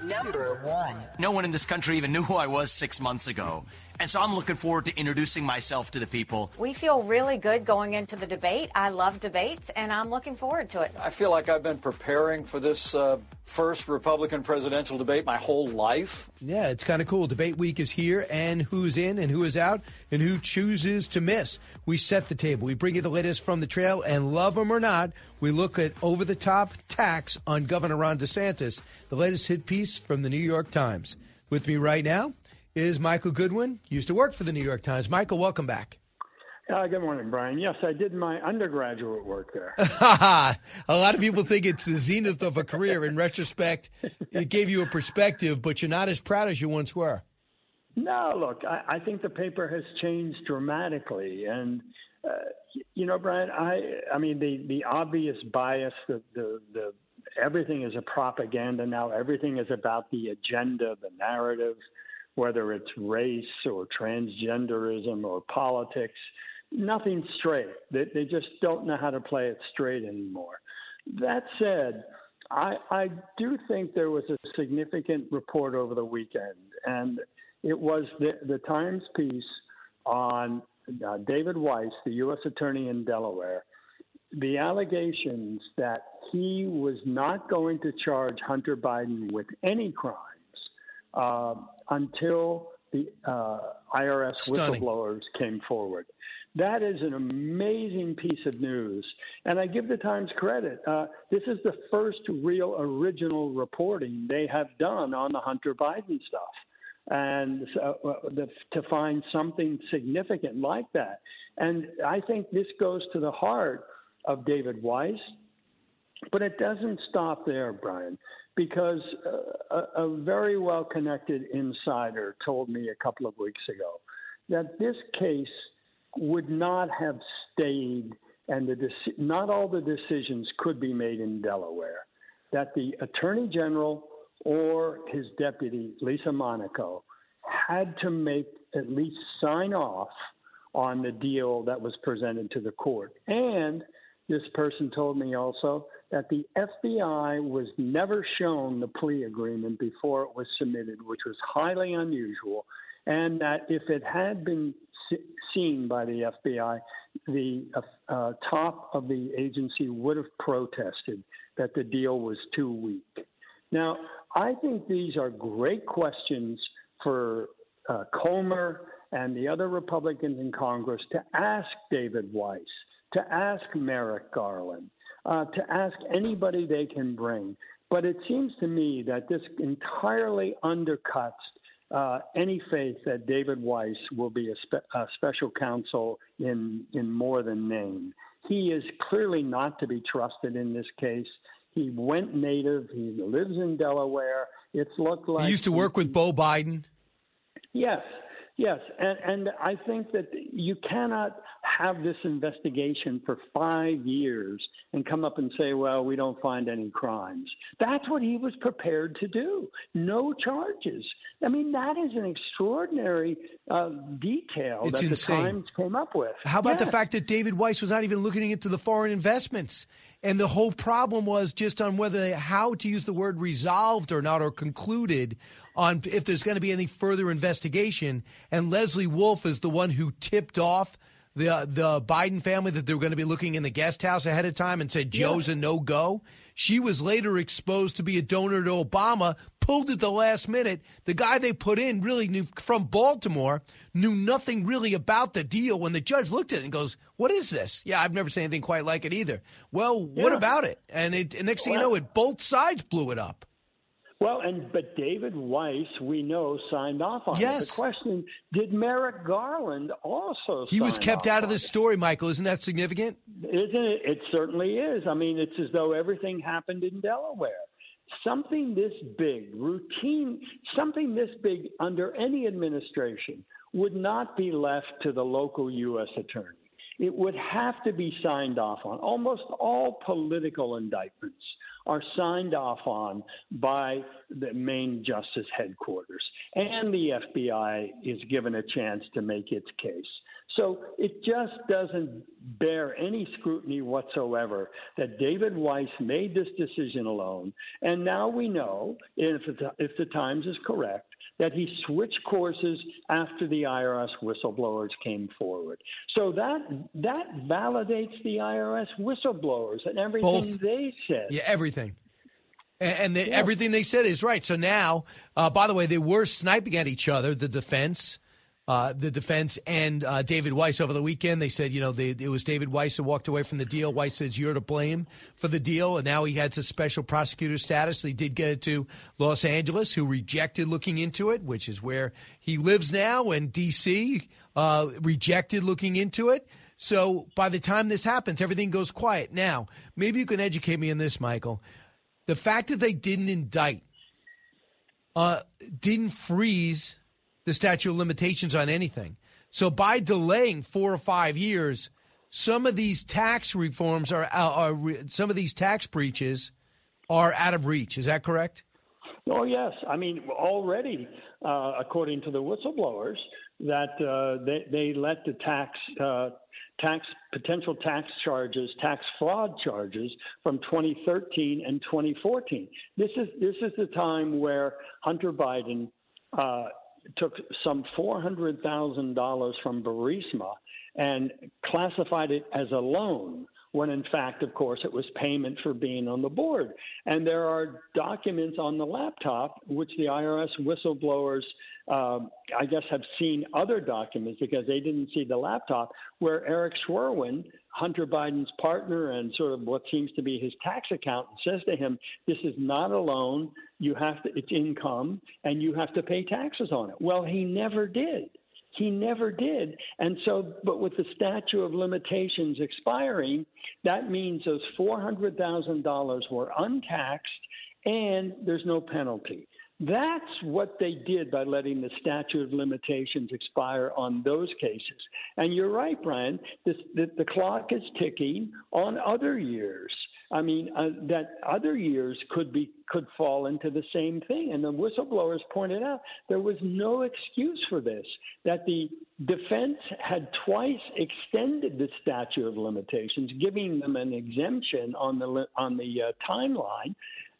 Number one. No one in this country even knew who I was six months ago. And so I'm looking forward to introducing myself to the people. We feel really good going into the debate. I love debates, and I'm looking forward to it. I feel like I've been preparing for this uh, first Republican presidential debate my whole life. Yeah, it's kind of cool. Debate week is here, and who's in and who is out, and who chooses to miss. We set the table. We bring you the latest from the trail, and love them or not, we look at over the top tax on Governor Ron DeSantis, the latest hit piece from the New York Times. With me right now is Michael Goodwin, used to work for the New York Times. Michael, welcome back. Uh, good morning, Brian. Yes, I did my undergraduate work there. a lot of people think it's the zenith of a career. In retrospect, it gave you a perspective, but you're not as proud as you once were. No, look, I, I think the paper has changed dramatically, and uh, you know, Brian, I, I mean, the the obvious bias, the the the everything is a propaganda now. Everything is about the agenda, the narrative, whether it's race or transgenderism or politics nothing straight. They, they just don't know how to play it straight anymore. That said, I, I do think there was a significant report over the weekend, and it was the, the Times piece on uh, David Weiss, the U.S. Attorney in Delaware, the allegations that he was not going to charge Hunter Biden with any crimes uh, until the uh, IRS Stunning. whistleblowers came forward. That is an amazing piece of news. And I give the Times credit. Uh, this is the first real original reporting they have done on the Hunter Biden stuff. And so, uh, the, to find something significant like that. And I think this goes to the heart of David Weiss. But it doesn't stop there, Brian, because a, a very well connected insider told me a couple of weeks ago that this case would not have stayed, and the not all the decisions could be made in Delaware. That the attorney general or his deputy, Lisa Monaco, had to make at least sign off on the deal that was presented to the court. And this person told me also that the FBI was never shown the plea agreement before it was submitted, which was highly unusual, and that if it had been seen by the FBI, the uh, uh, top of the agency would have protested that the deal was too weak. Now, I think these are great questions for uh, Comer and the other Republicans in Congress to ask David Weiss, to ask Merrick Garland, uh, to ask anybody they can bring. But it seems to me that this entirely undercuts uh, any faith that David Weiss will be a, spe- a special counsel in in more than name. He is clearly not to be trusted in this case. He went native. He lives in Delaware. It's looked like he used to work with Beau Biden. Yes, yes, and and I think that you cannot have this investigation for five years and come up and say, well, we don't find any crimes. That's what he was prepared to do. No charges. I mean, that is an extraordinary uh, detail It's that insane. the Times came up with. How about the fact that David Weiss was not even looking into the foreign investments? And the whole problem was just on whether how to use the word resolved or not or concluded on if there's going to be any further investigation. And Lesley Wolf is the one who tipped off the uh, the Biden family that they were going to be looking in the guest house ahead of time and said Joe's a no go. She was later exposed to be a donor to Obama, pulled at the last minute. The guy they put in really knew from Baltimore knew nothing really about the deal. When the judge looked at it and goes, "What is this?" Yeah, I've never seen anything quite like it either. Well, what about it? And it and next thing you know, it both sides blew it up. Well, and but David Weiss, we know, signed off on it. Yes. The question: Did Merrick Garland also? He was kept out of the story, Michael. Isn't that significant? Isn't it? It certainly is. I mean, it's as though everything happened in Delaware. Something this big, routine, something this big under any administration would not be left to the local U.S. attorney. It would have to be signed off on. Almost all political indictments are signed off on by the main justice headquarters, and the FBI is given a chance to make its case. So it just doesn't bear any scrutiny whatsoever that David Weiss made this decision alone. And now we know, if the, if the Times is correct, that he switched courses after the IRS whistleblowers came forward. So that that validates the IRS whistleblowers and everything Both. they said. Yeah, everything. And, and they, everything they said is right. So now, uh, by the way, they were sniping at each other, the defense. Uh, the defense and uh, David Weiss over the weekend. They said, you know, they, it was David Weiss who walked away from the deal. Weiss says you're to blame for the deal, and now he has a special prosecutor status. They did get it to Los Angeles, who rejected looking into it, which is where he lives now, and D.C. Uh, rejected looking into it. So by the time this happens, everything goes quiet. Now, maybe you can educate me on this, Michael. The fact that they didn't indict uh, didn't freeze the statute of limitations on anything. So by delaying four or five years, some of these tax reforms are, are, are some of these tax breaches are out of reach. Is that correct? Oh yes, I mean already, uh, according to the whistleblowers, that uh, they they let the tax uh, tax potential tax charges, tax fraud charges from 2013 and 2014. This is this is the time where Hunter Biden uh, took some $400,000 from Burisma and classified it as a loan when in fact, of course, it was payment for being on the board. And there are documents on the laptop, which the IRS whistleblowers, uh, I guess, have seen other documents because they didn't see the laptop, where Eric Schwerin, Hunter Biden's partner and sort of what seems to be his tax accountant, says to him, This is not a loan. You have to, it's income, and you have to pay taxes on it. Well, he never did. He never did. And so, but with the statute of limitations expiring, that means those $400,000 were untaxed and there's no penalty. That's what they did by letting the statute of limitations expire on those cases. And you're right, Brian, this, the, the clock is ticking on other years. I mean, uh, that other years could be could fall into the same thing. And the whistleblowers pointed out there was no excuse for this. That the defense had twice extended the statute of limitations, giving them an exemption on the on the uh, timeline,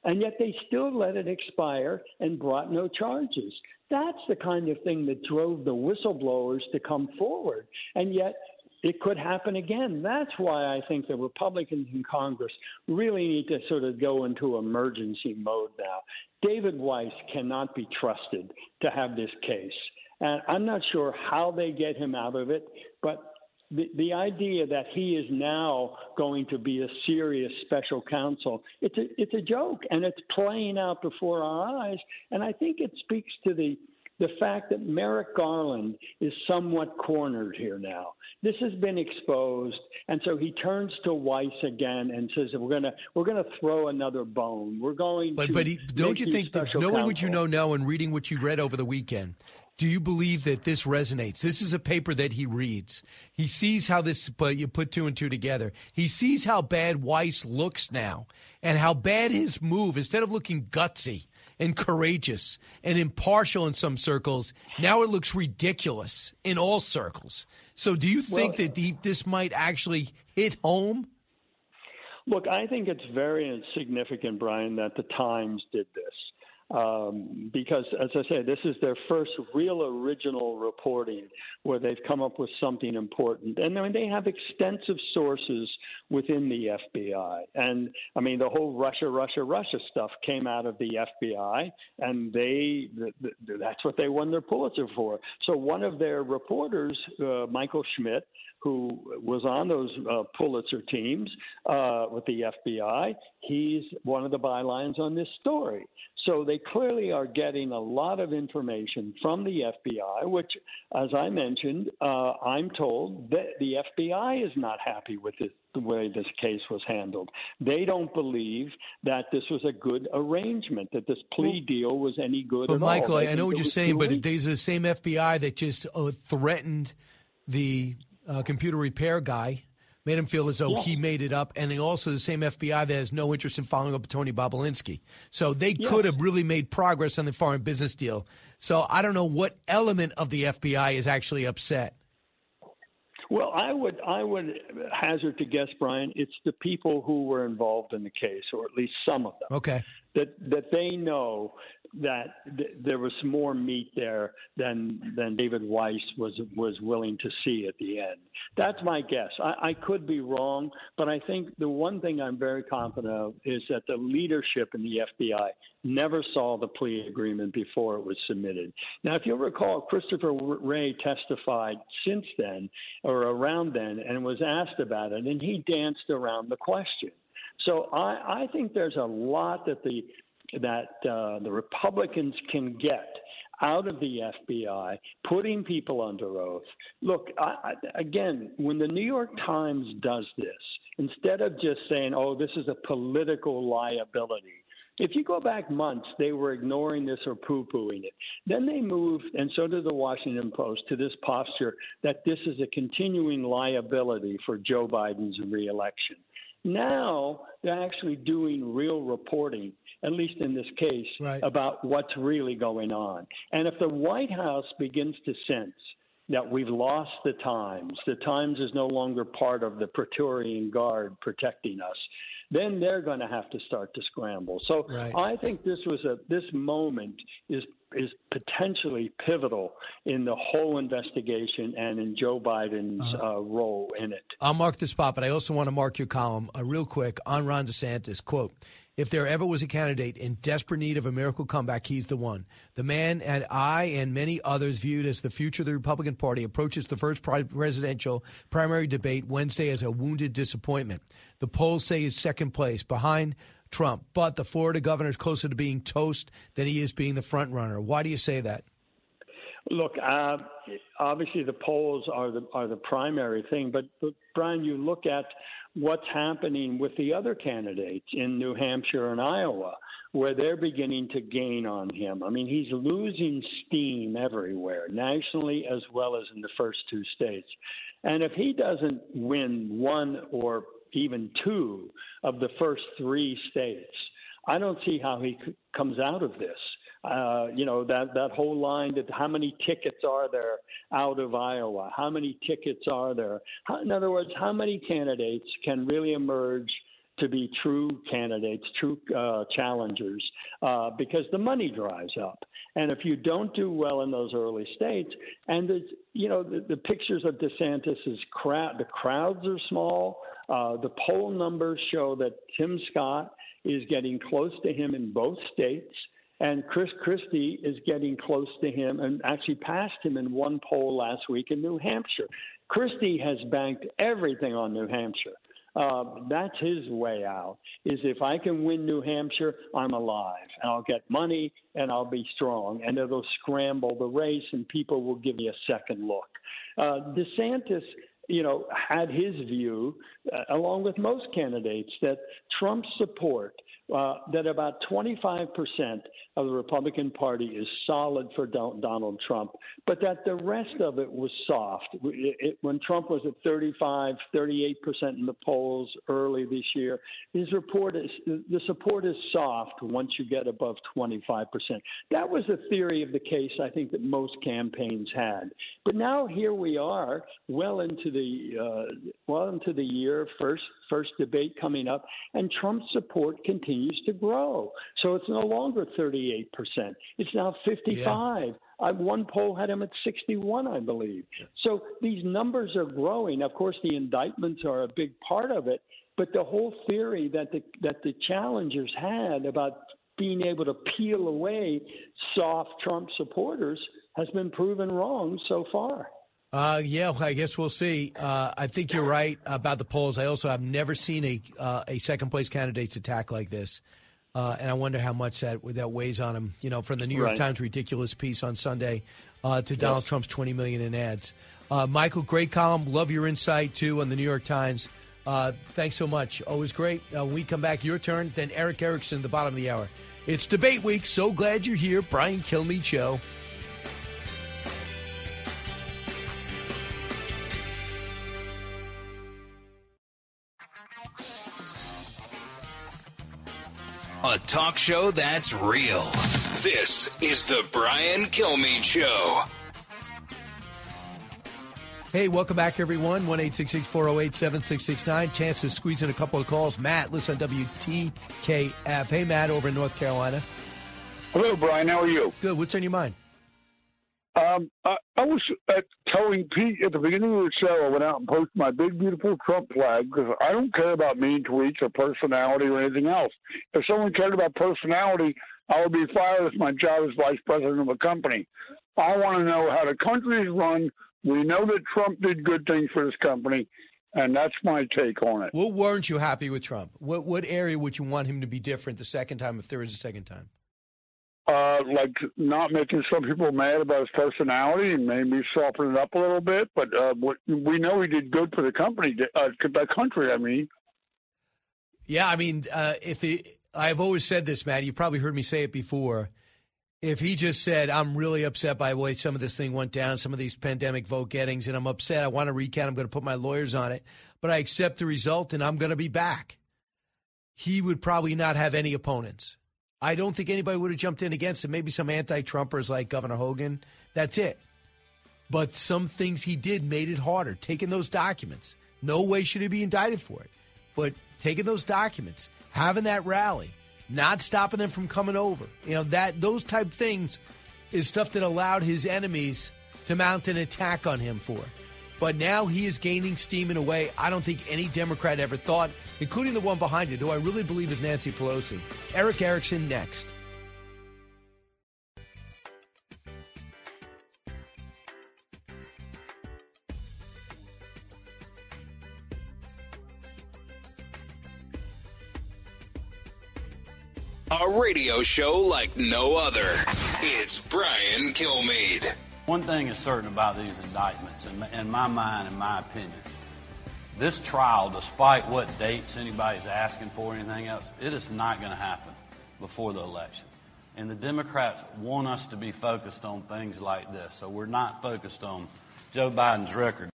and yet they still let it expire and brought no charges. That's the kind of thing that drove the whistleblowers to come forward. And yet it could happen again. That's why I think the Republicans in Congress really need to sort of go into emergency mode now. David Weiss cannot be trusted to have this case. And I'm not sure how they get him out of it, but the, the idea that he is now going to be a serious special counsel, it's a, it's a joke, and it's playing out before our eyes. And I think it speaks to the the fact that Merrick Garland is somewhat cornered here now. This has been exposed, and so he turns to Weiss again and says, "We're gonna we're gonna throw another bone. We're going." But to but he, don't you think that knowing what you know now and reading what you read over the weekend? Do you believe that this resonates? This is a paper that he reads. He sees how this, but you put two and two together. He sees how bad Weiss looks now and how bad his move, instead of looking gutsy and courageous and impartial in some circles, now it looks ridiculous in all circles. So do you think Well- that the, this might actually hit home? Look, I think it's very significant, Brian, that the Times did this. Um, because, as I say, this is their first real original reporting where they've come up with something important. And I mean, they have extensive sources within the FBI. And I mean, the whole Russia, Russia, Russia stuff came out of the FBI, and they th- th- that's what they won their Pulitzer for. So one of their reporters, uh, Michael Schmidt, who was on those uh, Pulitzer teams uh, with the FBI. He's one of the bylines on this story. So they clearly are getting a lot of information from the FBI, which, as I mentioned, uh, I'm told that the FBI is not happy with this, the way this case was handled. They don't believe that this was a good arrangement, that this plea deal was any good But at Michael, I, know what you're saying, but there's the same FBI that just uh, threatened the uh, computer repair guy, made him feel as though Yeah. he made it up, and also the same FBI that has no interest in following up with Tony Bobulinski. So they could have really made progress on the foreign business deal. So I don't know what element of the FBI is actually upset. Well, I would I would hazard to guess, Brian, it's the people who were involved in the case, or at least some of them, Okay. that that they know that th- there was more meat there than than David Weiss was was willing to see at the end. That's my guess. I, I could be wrong, but I think the one thing I'm very confident of is that the leadership in the FBI never saw the plea agreement before it was submitted. Now, if you'll recall, Christopher Wray testified since then or around then and was asked about it, and he danced around the question. So I, I think there's a lot that the that uh, the Republicans can get out of the FBI, putting people under oath. Look, I, I, again, when the New York Times does this, instead of just saying, oh, this is a political liability, if you go back months, they were ignoring this or poo pooing it. Then they moved, and so did the Washington Post, to this posture that this is a continuing liability for Joe Biden's reelection. Now they're actually doing real reporting, at least in this case, right. about what's really going on. And if the White House begins to sense that we've lost the Times, the Times is no longer part of the Praetorian Guard protecting us, then they're going to have to start to scramble. So right. I think this was a this moment is is potentially pivotal in the whole investigation and in Joe Biden's uh, uh, role in it. I'll mark the spot, but I also want to mark your column uh, real quick on Ron DeSantis. Quote, if there ever was a candidate in desperate need of a miracle comeback, he's the one. The man and I and many others viewed as the future of the Republican Party approaches the first presidential primary debate Wednesday as a wounded disappointment. The polls say he's second place behind Trump, but the Florida governor is closer to being toast than he is being the front runner. Why do you say that? Look, uh, obviously the polls are the are the primary thing, but, but Brian, you look at what's happening with the other candidates in New Hampshire and Iowa, where they're beginning to gain on him. I mean, he's losing steam everywhere, nationally as well as in the first two states. And if he doesn't win one or even two of the first three states. I don't see how he c- comes out of this. Uh, you know that that whole line that how many tickets are there out of Iowa? How many tickets are there? How, in other words, how many candidates can really emerge to be true candidates, true uh, challengers, uh, because the money dries up. And if you don't do well in those early states, and you know the, the pictures of DeSantis is crowd, the crowds are small. Uh, the poll numbers show that Tim Scott is getting close to him in both states, and Chris Christie is getting close to him and actually passed him in one poll last week in New Hampshire. Christie has banked everything on New Hampshire. Uh, that's his way out. Is if I can win New Hampshire, I'm alive, and I'll get money, and I'll be strong, and it'll scramble the race, and people will give me a second look. Uh, DeSantis you know, had his view, uh, along with most candidates, that Trump's support uh, that about 25% of the Republican Party is solid for Donald Trump, but that the rest of it was soft. It, it, when Trump was at 35, 38% in the polls early this year, his report is the support is soft once you get above 25%. That was the theory of the case I think that most campaigns had. But now here we are, well into the uh, well into the year, first first debate coming up, and Trump's support continues to grow. So it's no longer 38%. It's now 55. Yeah. I, one poll had him at 61, I believe. So these numbers are growing. Of course, the indictments are a big part of it, but the whole theory that the that the challengers had about being able to peel away soft Trump supporters has been proven wrong so far. Uh, yeah, I guess we'll see. Uh, I think you're right about the polls. I also have never seen a uh, a second place candidate's attack like this, uh, and I wonder how much that that weighs on him. You know, from the New York right. Times ridiculous piece on Sunday uh, to Donald Trump's 20 million in ads. Uh, Michael, great column. Love your insight too on the New York Times. thanks so much. Always great. when we come back, your turn. Then Erick Erickson, the bottom of the hour. It's debate week. So glad you're here, Brian Kilmeade Show. Talk show that's real. This is the Brian Kilmeade Show. Hey, welcome back, everyone. 1 408 7669. Chance to squeeze in a couple of calls. Matt, listen on WTKF. Hey, Matt, over in North Carolina. Hello, Brian. How are you? Good. What's on your mind? Um, I, I was uh, telling Pete at the beginning of the show, I went out and posted my big, beautiful Trump flag because I don't care about mean tweets or personality or anything else. If someone cared about personality, I would be fired as my job as vice president of a company. I want to know how the country is run. We know that Trump did good things for this company, and that's my take on it. What weren't you happy with Trump? What what area would you want him to be different the second time if there is a second time? Uh, like not making some people mad about his personality and maybe soften it up a little bit. But uh, we know he did good for the company, uh, the country. I mean, yeah, I mean, uh, if he, I've always said this, Matt. You've probably heard me say it before. If he just said, "I'm really upset by the way some of this thing went down, some of these pandemic vote gettings, and I'm upset. I want to recount. I'm going to put my lawyers on it, but I accept the result, and I'm going to be back." He would probably not have any opponents. I don't think anybody would have jumped in against him. Maybe some anti-Trumpers like Governor Hogan. That's it. But some things he did made it harder. Taking those documents, no way should he be indicted for it. But taking those documents, having that rally, not stopping them from coming over, you know that those type things is stuff that allowed his enemies to mount an attack on him for. But now he is gaining steam in a way I don't think any Democrat ever thought, including the one behind it, who I really believe is Nancy Pelosi. Erick Erickson next. A radio show like no other. It's Brian Kilmeade. One thing is certain about these indictments, in, in my mind, in my opinion. This trial, despite what dates anybody's asking for or anything else, it is not going to happen before the election. And the Democrats want us to be focused on things like this. So we're not focused on Joe Biden's record.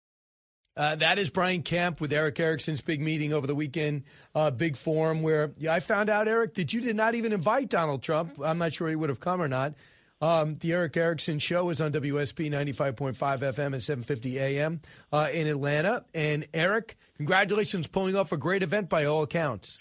Uh, that is Brian Kemp with Erick Erickson's big meeting over the weekend, uh, big forum where yeah, I found out, Erick, that you did not even invite Donald Trump. I'm not sure he would have come or not. Um, the Erick Erickson Show is on WSB 95.5 FM at 7:50 a.m. Uh, in Atlanta. And Erick, congratulations, pulling off a great event by all accounts.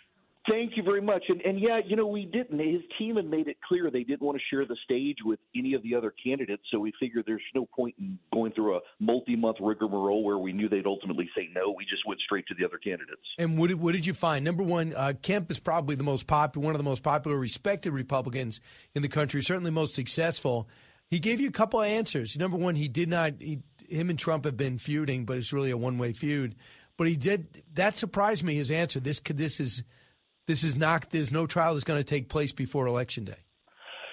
Thank you very much. And, and yeah, you know, we didn't. His team had made it clear they didn't want to share the stage with any of the other candidates. So we figured there's no point in going through a multi month rigmarole where we knew they'd ultimately say no. We just went straight to the other candidates. And what did, what did you find? Number one, uh, Kemp is probably the most popular, one of the most popular, respected Republicans in the country, certainly most successful. He gave you a couple of answers. Number one, he did not, he, him and Trump have been feuding, but it's really a one way feud. But he did, that surprised me, his answer. This, this is, this is not. There's no trial that's going to take place before election day.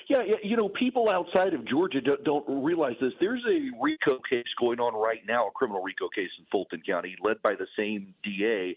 Yeah, you know, people outside of Georgia don't, realize this. There's a RICO case going on right now, a criminal RICO case in Fulton County, led by the same DA.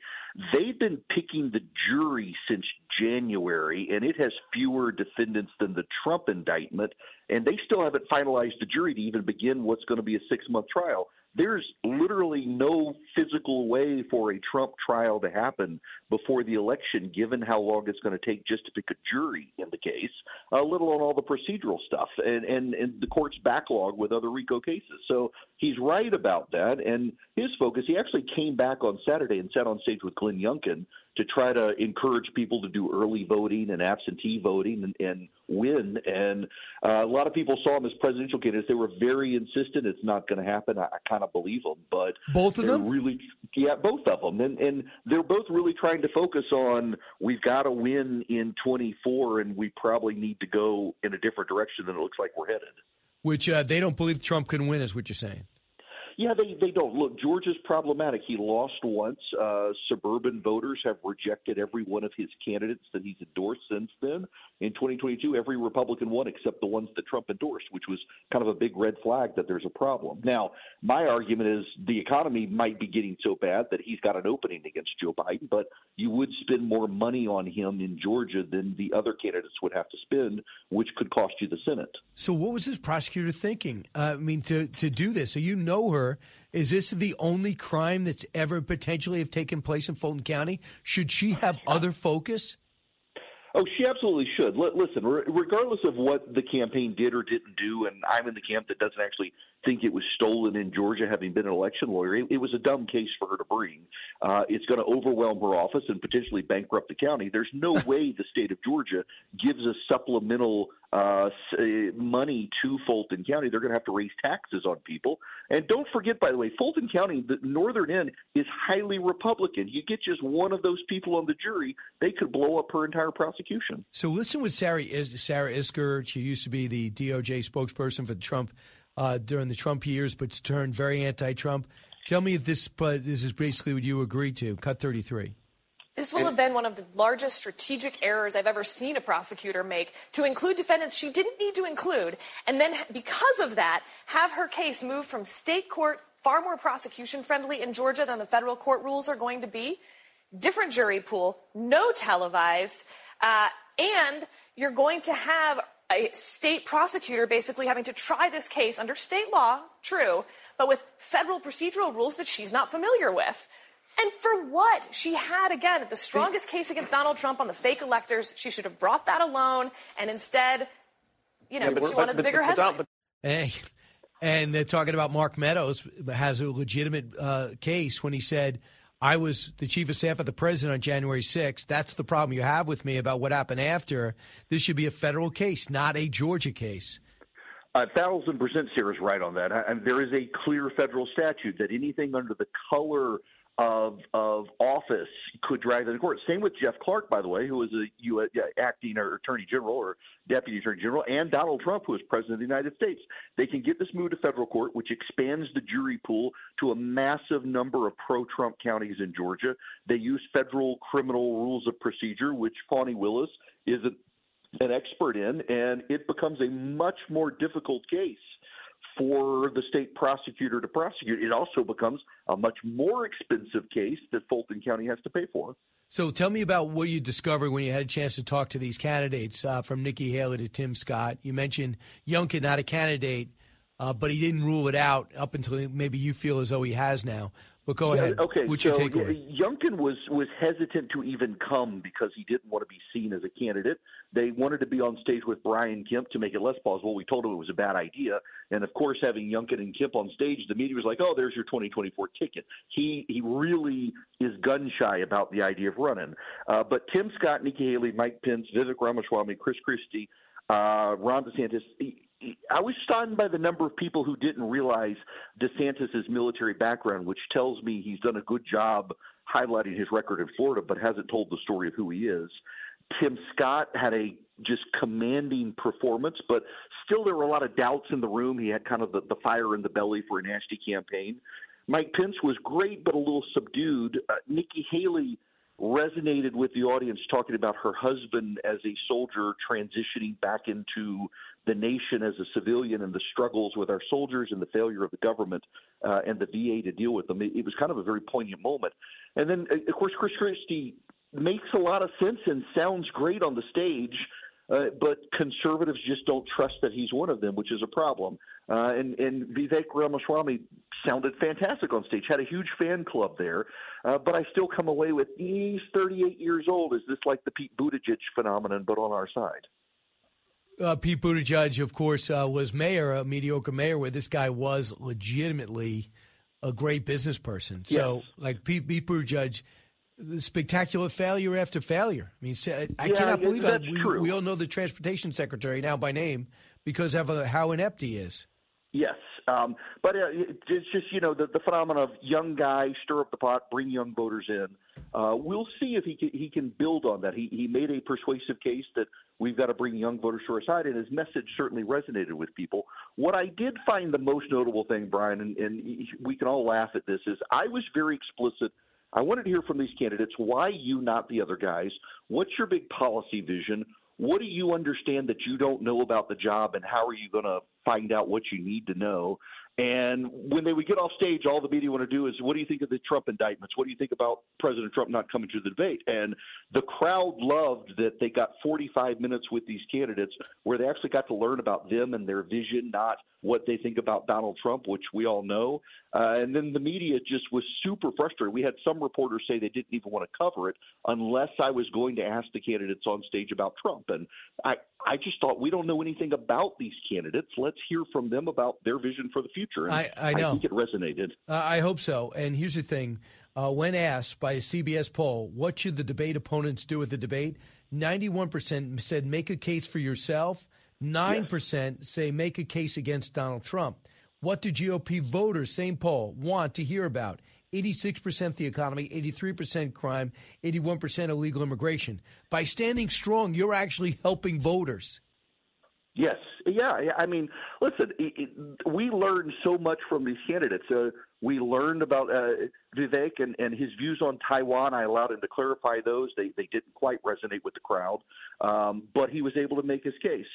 They've been picking the jury since January, and it has fewer defendants than the Trump indictment, and they still haven't finalized the jury to even begin what's going to be a six month trial there's literally no physical way for a Trump trial to happen before the election, given how long it's going to take just to pick a jury in the case, uh, let alone all the procedural stuff and, and, and the court's backlog with other RICO cases. So he's right about that. And his focus, he actually came back on Saturday and sat on stage with Glenn Youngkin to try to encourage people to do early voting and absentee voting and, and win. And uh, a lot of people saw him as presidential candidates. They were very insistent it's not going to happen. I, I kind of believe them, but both of them really, yeah, both of them, and and they're both really trying to focus on we've got to win in 24, and we probably need to go in a different direction than it looks like we're headed. Which uh, they don't believe Trump can win, is what you're saying. Yeah, they they don't. Look, Georgia's problematic. He lost once. Uh, suburban voters have rejected every one of his candidates that he's endorsed since then. In 2022, every Republican won except the ones that Trump endorsed, which was kind of a big red flag that there's a problem. Now, my argument is the economy might be getting so bad that he's got an opening against Joe Biden, but you would spend more money on him in Georgia than the other candidates would have to spend, which could cost you the Senate. So, what was this prosecutor thinking? Uh, I mean, to to do this, so you know her is this the only crime that's ever potentially have taken place in Fulton County? Should she have other focus? Oh, she absolutely should. L- listen, re- regardless of what the campaign did or didn't do, and I'm in the camp that doesn't actually think it was stolen in Georgia, having been an election lawyer. It, it was a dumb case for her to bring. Uh, it's going to overwhelm her office and potentially bankrupt the county. There's no way the state of Georgia gives a supplemental uh, uh, money to Fulton County. They're going to have to raise taxes on people. And don't forget, by the way, Fulton County, the northern end, is highly Republican. You get just one of those people on the jury, they could blow up her entire prosecution. So listen with Sarah, Is- Sarah Isgur. She used to be the DOJ spokesperson for Trump uh, during the Trump years, but turned very anti-Trump. Tell me if this, but this is basically what you agreed to. Cut 33. This will have been one of the largest strategic errors I've ever seen a prosecutor make to include defendants she didn't need to include, and then because of that, have her case move from state court, far more prosecution friendly in Georgia than the federal court rules are going to be, different jury pool, no televised, uh, and you're going to have a state prosecutor basically having to try this case under state law, true, but with federal procedural rules that she's not familiar with. And for what? She had, again, the strongest case against Donald Trump on the fake electors. She should have brought that alone, and instead, you know, Yeah, she wanted the bigger headline. Hey, and they're talking about Mark Meadows has a legitimate uh, case when he said, I was the chief of staff of the president on January 6th. That's the problem you have with me about what happened after. This should be a federal case, not a Georgia case. A thousand percent Sarah's right on that. And there is a clear federal statute that anything under the color of of office could drag them to court. Same with Jeff Clark, by the way, who was a U.S. acting or attorney general or deputy attorney general, and Donald Trump, who is president of the United States. They can get this moved to federal court, which expands the jury pool to a massive number of pro-Trump counties in Georgia. They use federal criminal rules of procedure, which Fani Willis is an expert in, and it becomes a much more difficult case for the state prosecutor to prosecute. It also becomes a much more expensive case that Fulton County has to pay for. So tell me about what you discovered when you had a chance to talk to these candidates, uh, from Nikki Haley to Tim Scott. You mentioned Youngkin not a candidate, uh, but he didn't rule it out up until maybe you feel as though he has now. But go Yeah, ahead. Okay, What's so your takeaway? yeah, Youngkin was was hesitant to even come because he didn't want to be seen as a candidate. They wanted to be on stage with Brian Kemp to make it less plausible. We told him it was a bad idea, and of course, having Youngkin and Kemp on stage, the media was like, "Oh, there's your 2024 ticket." He he really is gun shy about the idea of running. Uh, but Tim Scott, Nikki Haley, Mike Pence, Vivek Ramaswamy, Chris Christie, uh, Ron DeSantis. he- I was stunned by the number of people who didn't realize DeSantis's military background, which tells me he's done a good job highlighting his record in Florida, but hasn't told the story of who he is. Tim Scott had a just commanding performance, but still there were a lot of doubts in the room. He had kind of the, the fire in the belly for a nasty campaign. Mike Pence was great, but a little subdued. Uh, Nikki Haley resonated with the audience talking about her husband as a soldier transitioning back into the nation as a civilian and the struggles with our soldiers and the failure of the government uh, and the VA to deal with them. It, it was kind of a very poignant moment. And then, uh, of course, Chris Christie makes a lot of sense and sounds great on the stage. Uh, but conservatives just don't trust that he's one of them, which is a problem. Uh, and, and Vivek Ramaswamy sounded fantastic on stage, had a huge fan club there. Uh, but I still come away with he's 38 years old. Is this like the Pete Buttigieg phenomenon, but on our side? Uh, Pete Buttigieg, of course, uh, was mayor, a mediocre mayor, where this guy was legitimately a great business person. So, Yes. like Pete, Pete Buttigieg, spectacular failure after failure. I mean, I, Yeah, cannot believe that we, we all know the transportation secretary now by name because of uh, how inept he is. Yes, um, but uh, it's just you know the, the phenomenon of young guy stir up the pot, bring young voters in. Uh, we'll see if he can, he can build on that. He he made a persuasive case that we've got to bring young voters to our side, and his message certainly resonated with people. What I did find the most notable thing, Brian, and, and we can all laugh at this, is I was very explicit. I wanted to hear from these candidates why you, not the other guys. What's your big policy vision? What do you understand that you don't know about the job, and how are you going to find out what you need to know? And when they would get off stage, all the media want to do is, what do you think of the Trump indictments? What do you think about President Trump not coming to the debate? And the crowd loved that they got 45 minutes with these candidates where they actually got to learn about them and their vision, not what they think about Donald Trump, which we all know. Uh, and then the media just was super frustrated. We had some reporters say they didn't even want to cover it unless I was going to ask the candidates on stage about Trump. And I, I just thought we don't know anything about these candidates. Let's hear from them about their vision for the future. And I- I know. think it resonated. Uh, I hope so. And here's the thing: uh, when asked by a CBS poll, what should the debate opponents do at the debate? Ninety-one percent said make a case for yourself. Nine percent say make a case against Donald Trump. What do GOP voters, same poll, want to hear about? 86% the economy, 83% crime, 81% illegal immigration. By standing strong, you're actually helping voters. Yes, yeah. I mean, listen, it, it, we learned so much from these candidates. Uh, we learned about uh, Vivek and, and his views on Taiwan. I allowed him to clarify those. They they didn't quite resonate with the crowd, um, but he was able to make his case.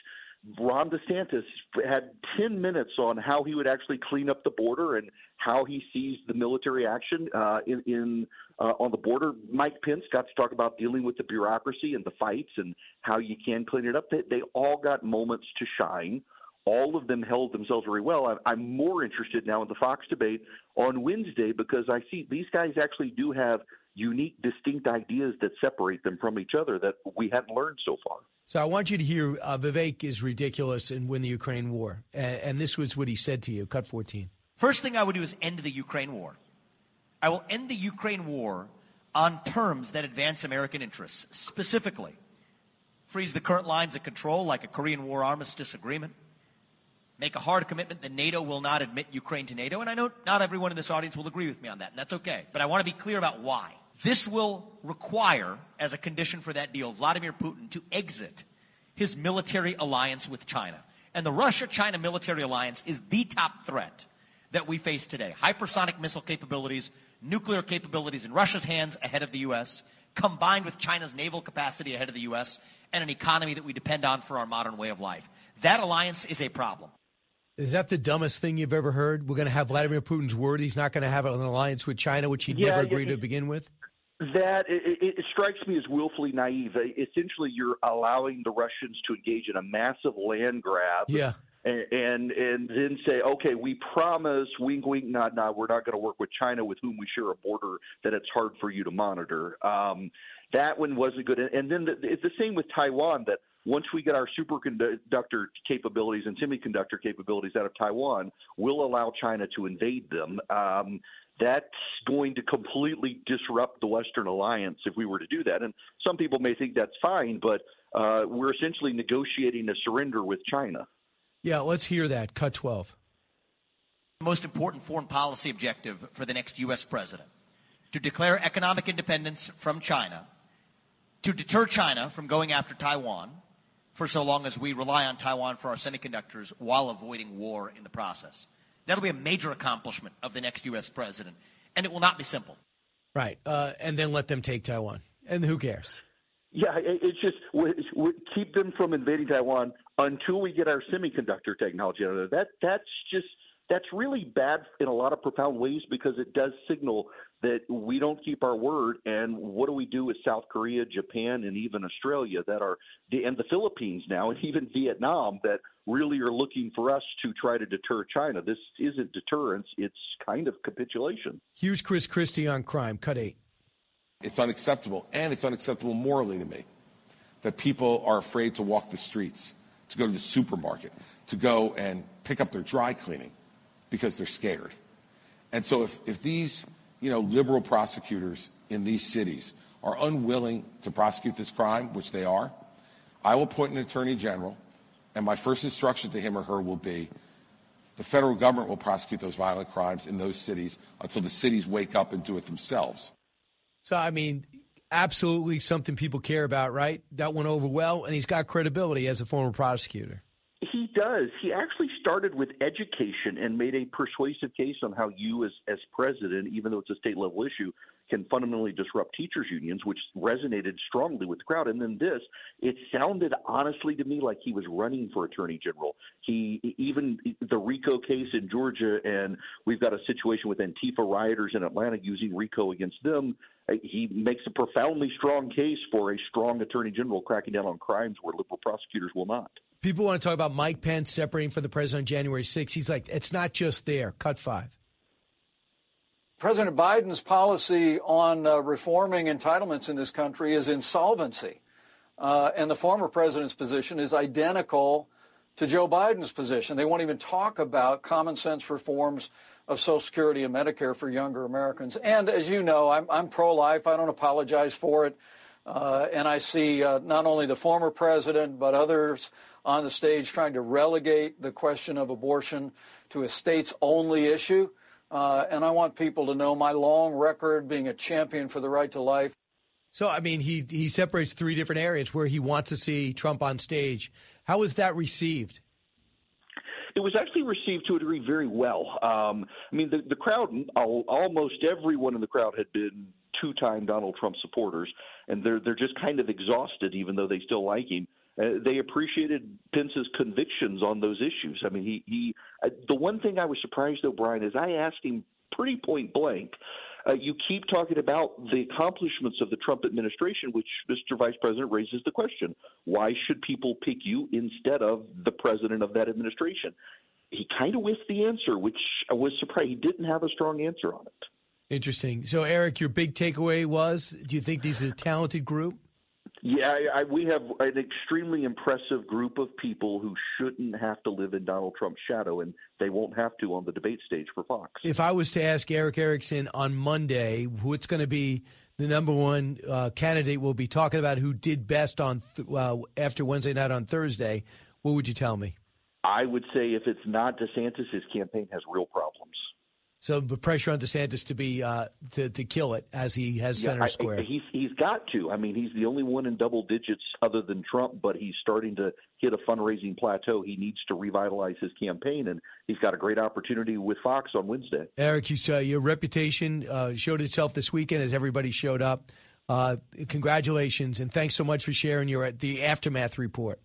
Ron DeSantis had 10 minutes on how he would actually clean up the border and how he sees the military action uh, in, in uh, on the border. Mike Pence got to talk about dealing with the bureaucracy and the fights and how you can clean it up. They, they all got moments to shine. All of them held themselves very well. I'm, I'm more interested now in the Fox debate on Wednesday because I see these guys actually do have unique, distinct ideas that separate them from each other that we hadn't learned so far. So I want you to hear uh, Vivek is ridiculous and win the Ukraine war. And, and this was what he said to you. Cut 14. First thing I would do is end the Ukraine war. I will end the Ukraine war on terms that advance American interests, specifically freeze the current lines of control like a Korean War armistice agreement, make a hard commitment that NATO will not admit Ukraine to NATO. And I know not everyone in this audience will agree with me on that, and that's okay. But I want to be clear about why. This will require, as a condition for that deal, Vladimir Putin to exit his military alliance with China. And the Russia China military alliance is the top threat that we face today. Hypersonic missile capabilities, nuclear capabilities in Russia's hands ahead of the U.S., combined with China's naval capacity ahead of the U.S., and an economy that we depend on for our modern way of life. That alliance is a problem. Is that the dumbest thing you've ever heard? We're going to have Vladimir Putin's word. He's not going to have an alliance with China, which he'd Yeah, never yeah, agreed to begin with. That it, it, strikes me as willfully naive. Uh, Essentially, you're allowing the Russians to engage in a massive land grab. Yeah. And, and and then say, okay, we promise, wink, wink, nod, nod, we're not going to work with China, with whom we share a border that it's hard for you to monitor. Um, that one wasn't good. And, and then the, it's the same with Taiwan. That once we get our superconductor capabilities and semiconductor capabilities out of Taiwan, we'll allow China to invade them. Um, that's going to completely disrupt the Western alliance if we were to do that. And some people may think that's fine, but uh, we're essentially negotiating a surrender with China. Yeah, let's hear that. Cut 12. Most important foreign policy objective for the next U.S. president to declare economic independence from China, to deter China from going after Taiwan for so long as we rely on Taiwan for our semiconductors while avoiding war in the process. That'll be a major accomplishment of the next U.S. president, and it will not be simple. Right. Uh, and then let them take Taiwan. And who cares? Yeah, it, it's just we, we keep them from invading Taiwan until we get our semiconductor technology out of there. That that's just that's really bad in a lot of profound ways because it does signal that we don't keep our word. And what do we do with South Korea, Japan, and even Australia that are and the Philippines now, and even Vietnam that really are looking for us to try to deter China? This isn't deterrence; it's kind of capitulation. Here's Chris Christie on crime. Cut 8. It's unacceptable, and it's unacceptable morally to me that people are afraid to walk the streets, to go to the supermarket, to go and pick up their dry cleaning because they're scared. And so if, if these, you know, liberal prosecutors in these cities are unwilling to prosecute this crime, which they are, I will appoint an attorney general, and my first instruction to him or her will be the federal government will prosecute those violent crimes in those cities until the cities wake up and do it themselves. So, I mean, absolutely something people care about, right? That went over well, and he's got credibility as a former prosecutor. He does. He actually started with education and made a persuasive case on how you, as as president, even though it's a state level issue, can fundamentally disrupt teachers unions, which resonated strongly with the crowd. And then this, it sounded honestly to me like he was running for attorney general. He even the RICO case in Georgia, and we've got a situation with Antifa rioters in Atlanta using RICO against them. Uh, He makes a profoundly strong case for a strong attorney general cracking down on crimes where liberal prosecutors will not. People want to talk about Mike Pence separating from the president on January 6th. He's like, it's not just there. Cut 5. President Biden's policy on uh, reforming entitlements in this country is insolvency. uh, and the former president's position is identical to Joe Biden's position. They won't even talk about common sense reforms of Social Security and Medicare for younger Americans. And as you know, I'm, I'm pro life. I don't apologize for it. Uh, and I see uh, not only the former president, but others on the stage trying to relegate the question of abortion to a states only issue. Uh, and I want people to know my long record being a champion for the right to life. So, I mean, he, he separates three different areas where he wants to see Trump on stage. How was that received? it was actually received to a degree very well. Um, I mean, the, the crowd, almost everyone in the crowd had been two-time Donald Trump supporters, and they're they're just kind of exhausted, even though they still like him. Uh, they appreciated Pence's convictions on those issues. I mean, he he. Uh, the one thing I was surprised, though, Brian, is I asked him pretty point blank uh, you keep talking about the accomplishments of the Trump administration, which Mr. Vice President raises the question why should people pick you instead of the president of that administration? He kind of whiffed the answer, which I was surprised. He didn't have a strong answer on it. Interesting. So, Erick, your big takeaway was do you think these are a talented group? Yeah, I, I, we have an extremely impressive group of people who shouldn't have to live in Donald Trump's shadow, and they won't have to on the debate stage for Fox. If I was to ask Erick Erickson on Monday who it's going to be the number one uh, candidate, we'll be talking about who did best on th- uh, after Wednesday night on Thursday. What would you tell me? I would say if it's not DeSantis, his campaign has real problems. So the pressure on DeSantis to be uh, to to kill it as he has yeah, center I, square. he's he's got to. I mean, he's the only one in double digits other than Trump, but he's starting to hit a fundraising plateau. He needs to revitalize his campaign, and he's got a great opportunity with Fox on Wednesday. Erick, you saw your reputation uh, showed itself this weekend as everybody showed up. Uh, congratulations and thanks so much for sharing your the aftermath report.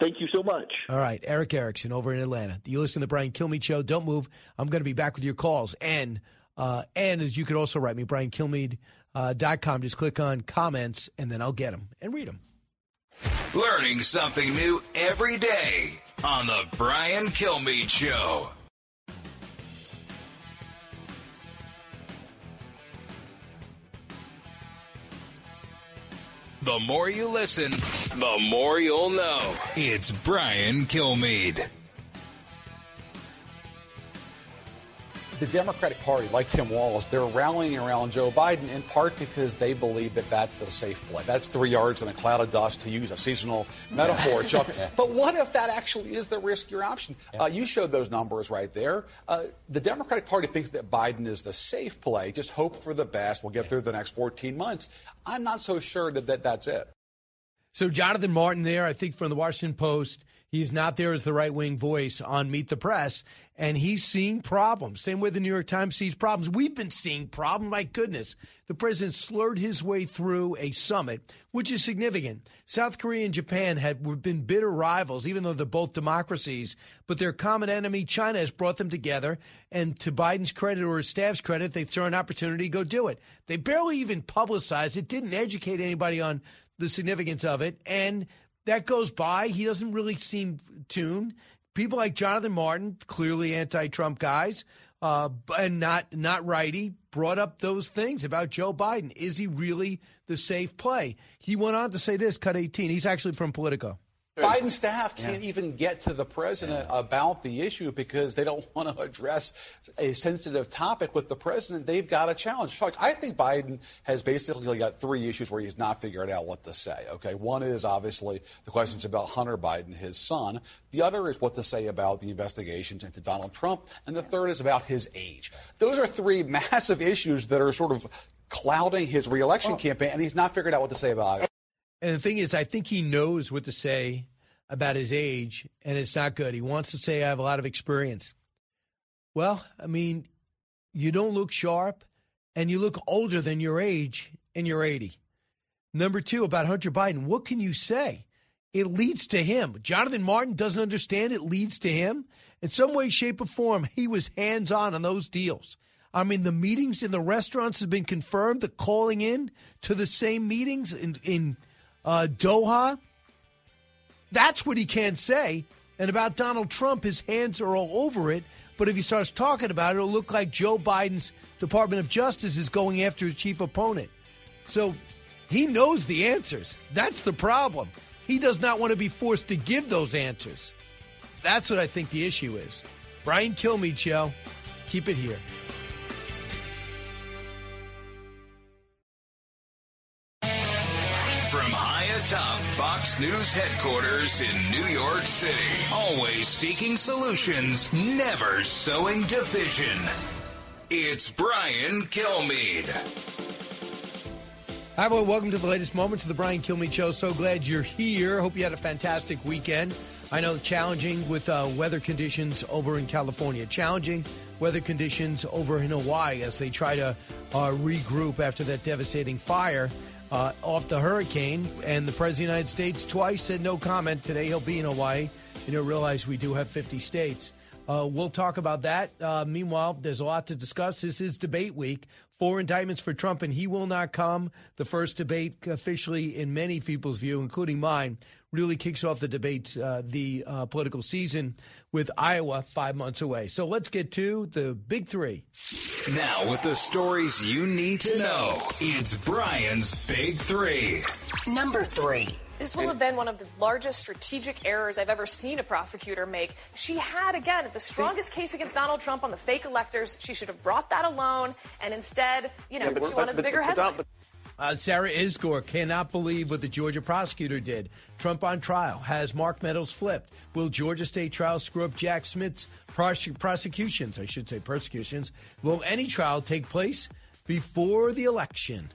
Thank you so much. All right, Erick Erickson over in Atlanta. You listen to the Brian Kilmeade Show. Don't move. I'm going to be back with your calls. And uh, and as you could also write me, briankilmeade.com. Uh, .com. Just click on comments, and then I'll get them and read them. Learning something new every day on the Brian Kilmeade Show. The more you listen, the more you'll know. It's Brian Kilmeade. The Democratic Party, like Tim Walz, they're rallying around Joe Biden in part because they believe that that's the safe play. That's three yards in a cloud of dust, to use a seasonal metaphor, Chuck. But what if that actually is the riskier option? Uh, you showed those numbers right there. Uh, the Democratic Party thinks that Biden is the safe play. Just hope for the best. We'll get through the next 14 months. I'm not so sure that, that that's it. So, Jonathan Martin there, I think from the Washington Post, he's not there as the right wing voice on Meet the Press and he's seeing problems. Same way the New York Times sees problems. We've been seeing problems. My goodness. The president slurred his way through a summit, which is significant. South Korea and Japan have been bitter rivals, even though they're both democracies. But their common enemy, China, has brought them together. And to Biden's credit or his staff's credit, they saw an opportunity to go do it. They barely even publicized it, didn't educate anybody on the significance of it. And that goes by. He doesn't really seem tuned people like Jonathan Martin, clearly anti-Trump guys, uh, and not not righty, brought up those things about Joe Biden. Is he really the safe play? He went on to say this. Cut 18. He's actually from Politico. Biden staff can't yeah. even get to the president yeah. about the issue because they don't want to address a sensitive topic with the president. They've got a challenge. I think Biden has basically got three issues where he's not figured out what to say. Okay, one is obviously the questions about Hunter Biden, his son. The other is what to say about the investigations into Donald Trump, and the third is about his age. Those are three massive issues that are sort of clouding his reelection campaign, and he's not figured out what to say about it. And the thing is, I think he knows what to say about his age, and it's not good. He wants to say, I have a lot of experience. Well, I mean, you don't look sharp, and you look older than your age, and you're 80. Number two, about Hunter Biden, what can you say? It leads to him. Jonathan Martin doesn't understand it leads to him. In some way, shape, or form, he was hands on on those deals. I mean, the meetings in the restaurants have been confirmed. The calling in to the same meetings in, in uh, Doha that's what he can't say. And about Donald Trump, his hands are all over it. But if he starts talking about it, it'll look like Joe Biden's Department of Justice is going after his chief opponent. So He knows the answers. That's the problem. He does not want to be forced to give those answers. That's what I think the issue is. Brian Kilmeade Joe. Keep it here. From high atop News headquarters in New York City, always seeking solutions, never sowing division. It's Brian Kilmeade. Hi, everyone. Welcome to the latest moments of the Brian Kilmeade Show. So glad you're here. Hope you had a fantastic weekend. I know challenging with uh, weather conditions over in California, challenging weather conditions over in Hawaii as they try to uh, regroup after that devastating fire uh, off the hurricane. And the President of the United States twice said no comment. Today he'll be in Hawaii. You know, realize we do have 50 states. Uh, we'll talk about that. Uh, meanwhile, there's a lot to discuss. This is debate week. Four indictments for Trump, and he will not come. The first debate, officially, in many people's view, including mine, really kicks off the debate, uh, the uh, political season with Iowa five months away. So let's get to the big three. Now, with the stories you need to know, it's Brian's Big Three. Number three. This will have been one of the largest strategic errors I've ever seen a prosecutor make. She had, again, the strongest case against Donald Trump on the fake electors. She should have brought that alone, and instead, you know, Yeah, but- she wanted but- the bigger but- headline. Uh, Sarah Isgur cannot believe what the Georgia prosecutor did. Trump on trial has Mark Meadows flipped. Will Georgia State trial screw up Jack Smith's prose- prosecutions? I should say persecutions. Will any trial take place before the election?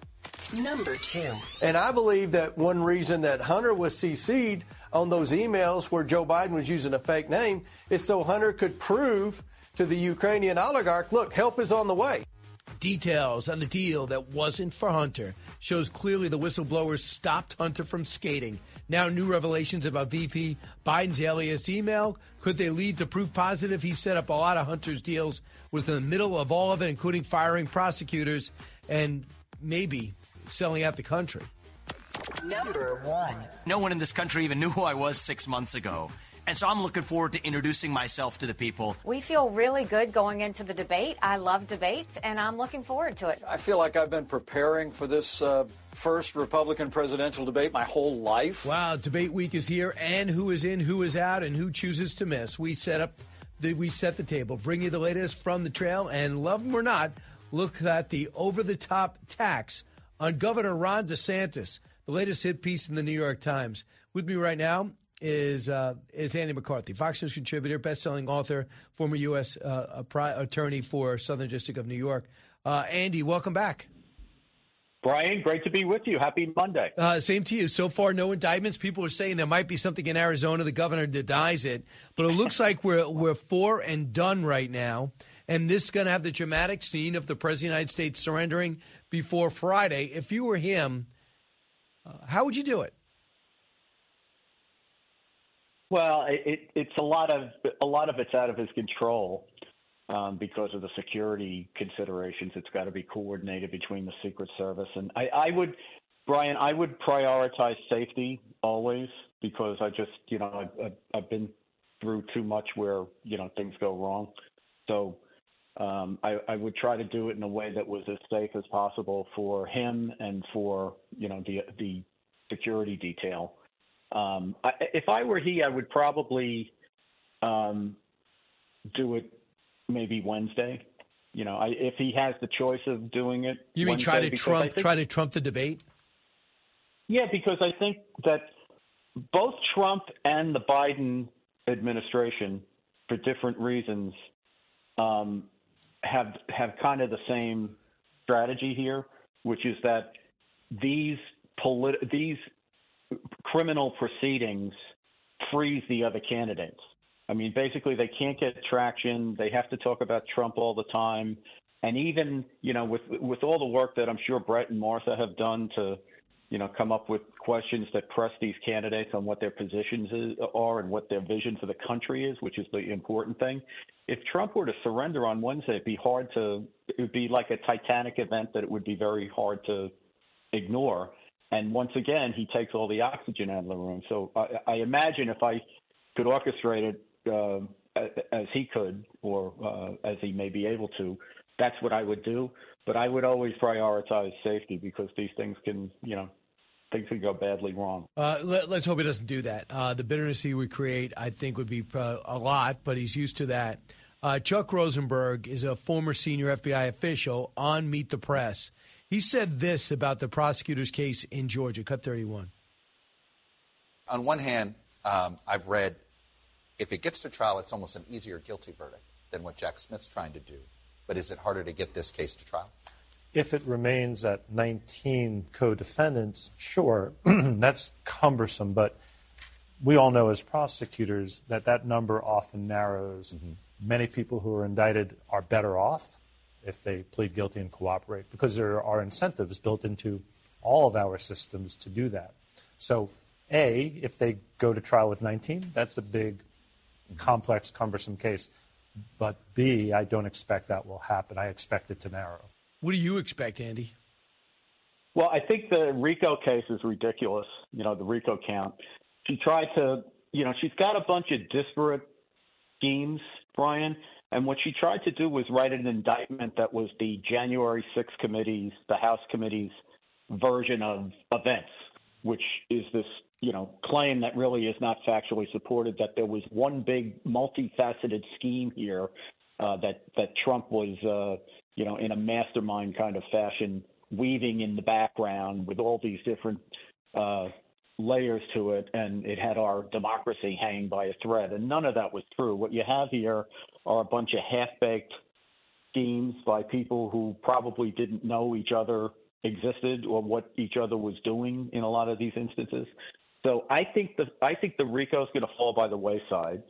Number two. And I believe that one reason that Hunter was CC'd on those emails where Joe Biden was using a fake name is so Hunter could prove to the Ukrainian oligarch, look, help is on the way. Details on the deal that wasn't for Hunter shows clearly the whistleblowers stopped Hunter from skating. Now, new revelations about VP Biden's alias email. Could they lead to proof positive? He set up a lot of Hunter's deals, was in the middle of all of it, including firing prosecutors and maybe selling out the country. Number one. No one in this country even knew who I was six months ago. And so I'm looking forward to introducing myself to the people. We feel really good going into the debate. I love debates, and I'm looking forward to it. I feel like I've been preparing for this uh, first Republican presidential debate my whole life. Wow, debate week is here, and who is in, who is out, and who chooses to miss. We set up, the, we set the table, bring you the latest from the trail, and love them or not, look at the over-the-top tax on Governor Ron DeSantis. The latest hit piece in the New York Times. With me right now is uh, is Andy McCarthy, Fox News contributor, best-selling author, former U.S. Uh, attorney four Southern District of New York. Uh, Andy, welcome back. Brian, great to be with you. Happy Monday. Uh, same to you. So far, no indictments. People are saying there might be something in Arizona. The governor denies it, but it looks like we're we're for and done right now. And this is going to have the dramatic scene of the president of the United States surrendering before Friday. If you were him, uh, how would you do it? Well, it, it, it's a lot of a lot of it's out of his control um, because of the security considerations. It's got to be coordinated between the Secret Service and I, I would, Brian, I would prioritize safety always because I just, you know, I've- I've been through too much where you know things go wrong. So um, I, I would try to do it in a way that was as safe as possible for him and for you know the the security detail. Um, I, if I were he, I would probably um, do it maybe Wednesday. You know, I, if he has the choice of doing it. You mean try to trump think- try to trump the debate? Yeah, because I think that both Trump and the Biden administration, for different reasons, um, have have kind of the same strategy here, which is that these polit- these criminal proceedings freeze the other candidates. I mean, basically, they can't get traction. They have to talk about Trump all the time, and even you know, with with all the work that I'm sure Brett and Martha have done to, you know, come up with questions that press these candidates on what their positions is, are and what their vision for the country is, which is the important thing. If Trump were to surrender on Wednesday, it'd be hard to. It would be like a Titanic event that it would be very hard to ignore. And once again, he takes all the oxygen out of the room. So I, I imagine if I could orchestrate it uh, as he could, or uh, as he may be able to, that's what I would do. But I would always prioritize safety because these things can, you know, things could go badly wrong. Uh, let, us hope he doesn't do that. Uh, the bitterness he would create, I think, would be uh, a lot, but he's used to that. Uh, Chuck Rosenberg is a former senior FBI official on Meet the Press. He said this about the prosecutor's case in Georgia. Cut 31. On one hand, um, I've read if it gets to trial, it's almost an easier guilty verdict than what Jack Smith's trying to do. But is it harder to get this case to trial? If it remains at 19 co defendants, sure, that's cumbersome. But we all know as prosecutors that that number often narrows. Mm-hmm. Many people who are indicted are better off if they plead guilty and cooperate because there are incentives built into all of our systems to do that. So, A, if they go to trial with 19, that's a big, complex, cumbersome case. But B, I don't expect that will happen. I expect it to narrow. What do you expect, Andy? Well, I think the RICO case is ridiculous. You know, the RICO count. She tried to, you know, she's got a bunch of disparate schemes, Brian. And what she tried to do was write an indictment that was the January 6 committee's, the House committee's version of events, which is this, you know, claim that really is not factually supported that there was one big multifaceted scheme here uh, that that Trump was, uh, you know, in a mastermind kind of fashion, weaving in the background with all these different uh, layers to it, and it had our democracy hanging by a thread. And none of that was true. What you have here are a bunch of half baked schemes by people who probably didn't know each other existed or what each other was doing in a lot of these instances. So I think the I think the RICO is going to fall by the wayside.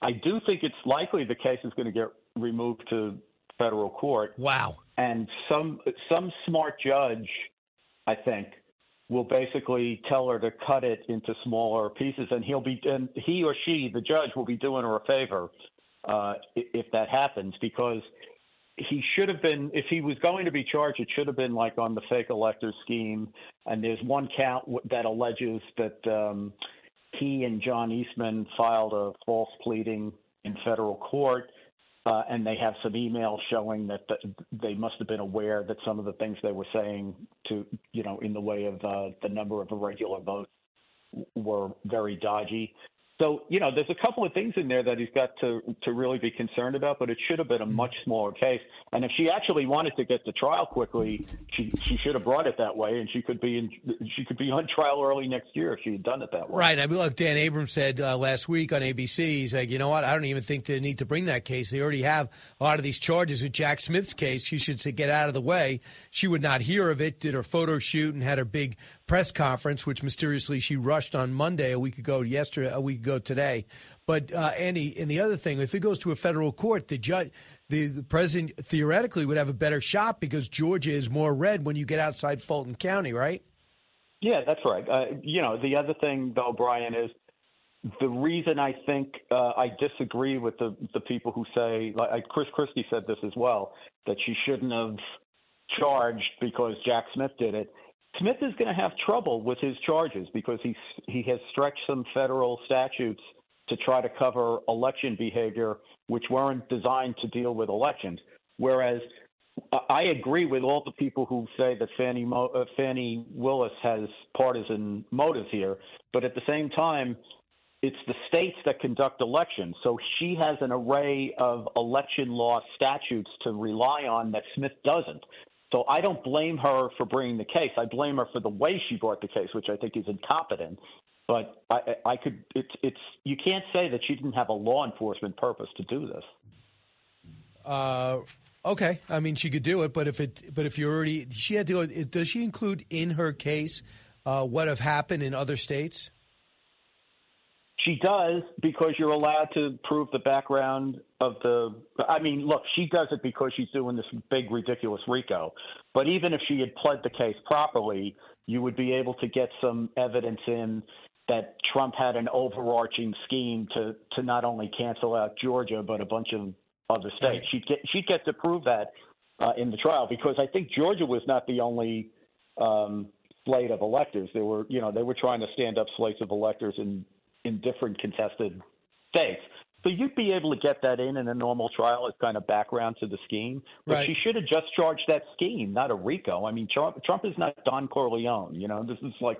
I do think it's likely the case is going to get removed to federal court. Wow. And some some smart judge, I think, will basically tell her to cut it into smaller pieces, and he'll be and he or she, the judge, will be doing her a favor uh, if that happens because he should have been if he was going to be charged it should have been like on the fake elector scheme and there's one count that alleges that um, he and John Eastman filed a false pleading in federal court uh, and they have some emails showing that the, they must have been aware that some of the things they were saying to, you know, in the way of uh, the number of irregular votes were very dodgy. So, you know, there's a couple of things in there that he's got to to really be concerned about, but it should have been a much smaller case. And if she actually wanted to get to trial quickly, she she should have brought it that way, and she could be in she could be on trial early next year if she had done it that way. Right. I mean, look, Dan Abrams said uh, last week on ABC, he's like, you know what? I don't even think they need to bring that case. They already have a lot of these charges with Jack Smith's case. She should say, get out of the way. She would not hear of it. Did her photo shoot and had her big press conference, which mysteriously she rushed on Monday, a week ago, yesterday, a week ago today. But uh, Andy, and the other thing, if it goes to a federal court, the judge, the, the president theoretically would have a better shot because Georgia is more red when you get outside Fulton County, right? Yeah, that's right. Uh, you know, the other thing though, Brian, is the reason I think uh, I disagree with the the people who say, like Chris Christie said this as well, that she shouldn't have charged because Jack Smith did it Smith is going to have trouble with his charges because he's he has stretched some federal statutes to try to cover election behavior which weren't designed to deal with elections. Whereas I agree with all the people who say that Fannie, Mo, uh, Fani Willis has partisan motives here, but at the same time, it's the states that conduct elections. So she has an array of election law statutes to rely on that Smith doesn't. So I don't blame her for bringing the case. I blame her for the way she brought the case, which I think is incompetent. But I, I could, it's, it's, you can't say that she didn't have a law enforcement purpose to do this. Uh, okay. I mean, she could do it, but if it, but if you already, she had to. Does she include in her case uh, what have happened in other states? She does because you're allowed to prove the background of the. I mean, look, she does it because she's doing this big, ridiculous RICO. But even if she had pled the case properly, you would be able to get some evidence in that Trump had an overarching scheme to to not only cancel out Georgia but a bunch of other states. She'd get she'd get to prove that uh, in the trial because I think Georgia was not the only um, slate of electors. There were you know they were trying to stand up slates of electors in in different contested states. So you'd be able to get that in in a normal trial as kind of background to the scheme. But right. she should have just charged that scheme, not a RICO. I mean, Trump, Trump is not Don Corleone. You know, this is like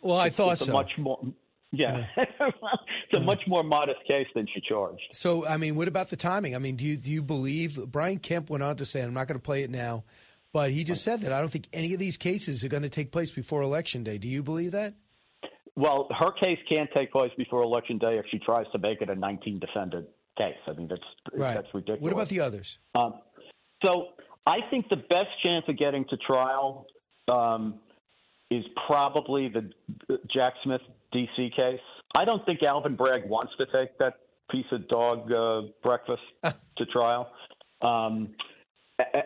Well, I thought it's a so. much more. Yeah, it's a much more modest case than she charged. So, I mean, what about the timing? I mean, do you do you believe Brian Kemp went on to say, and I'm not going to play it now, but he just said that I don't think any of these cases are going to take place before election day. Do you believe that? Well, her case can't take place before election day if she tries to make it a 19 defendant case. I mean, that's Right. that's ridiculous. What about the others? Um, so I think the best chance of getting to trial um, is probably the Jack Smith DC case. I don't think Alvin Bragg wants to take that piece of dog uh, breakfast to trial. Um,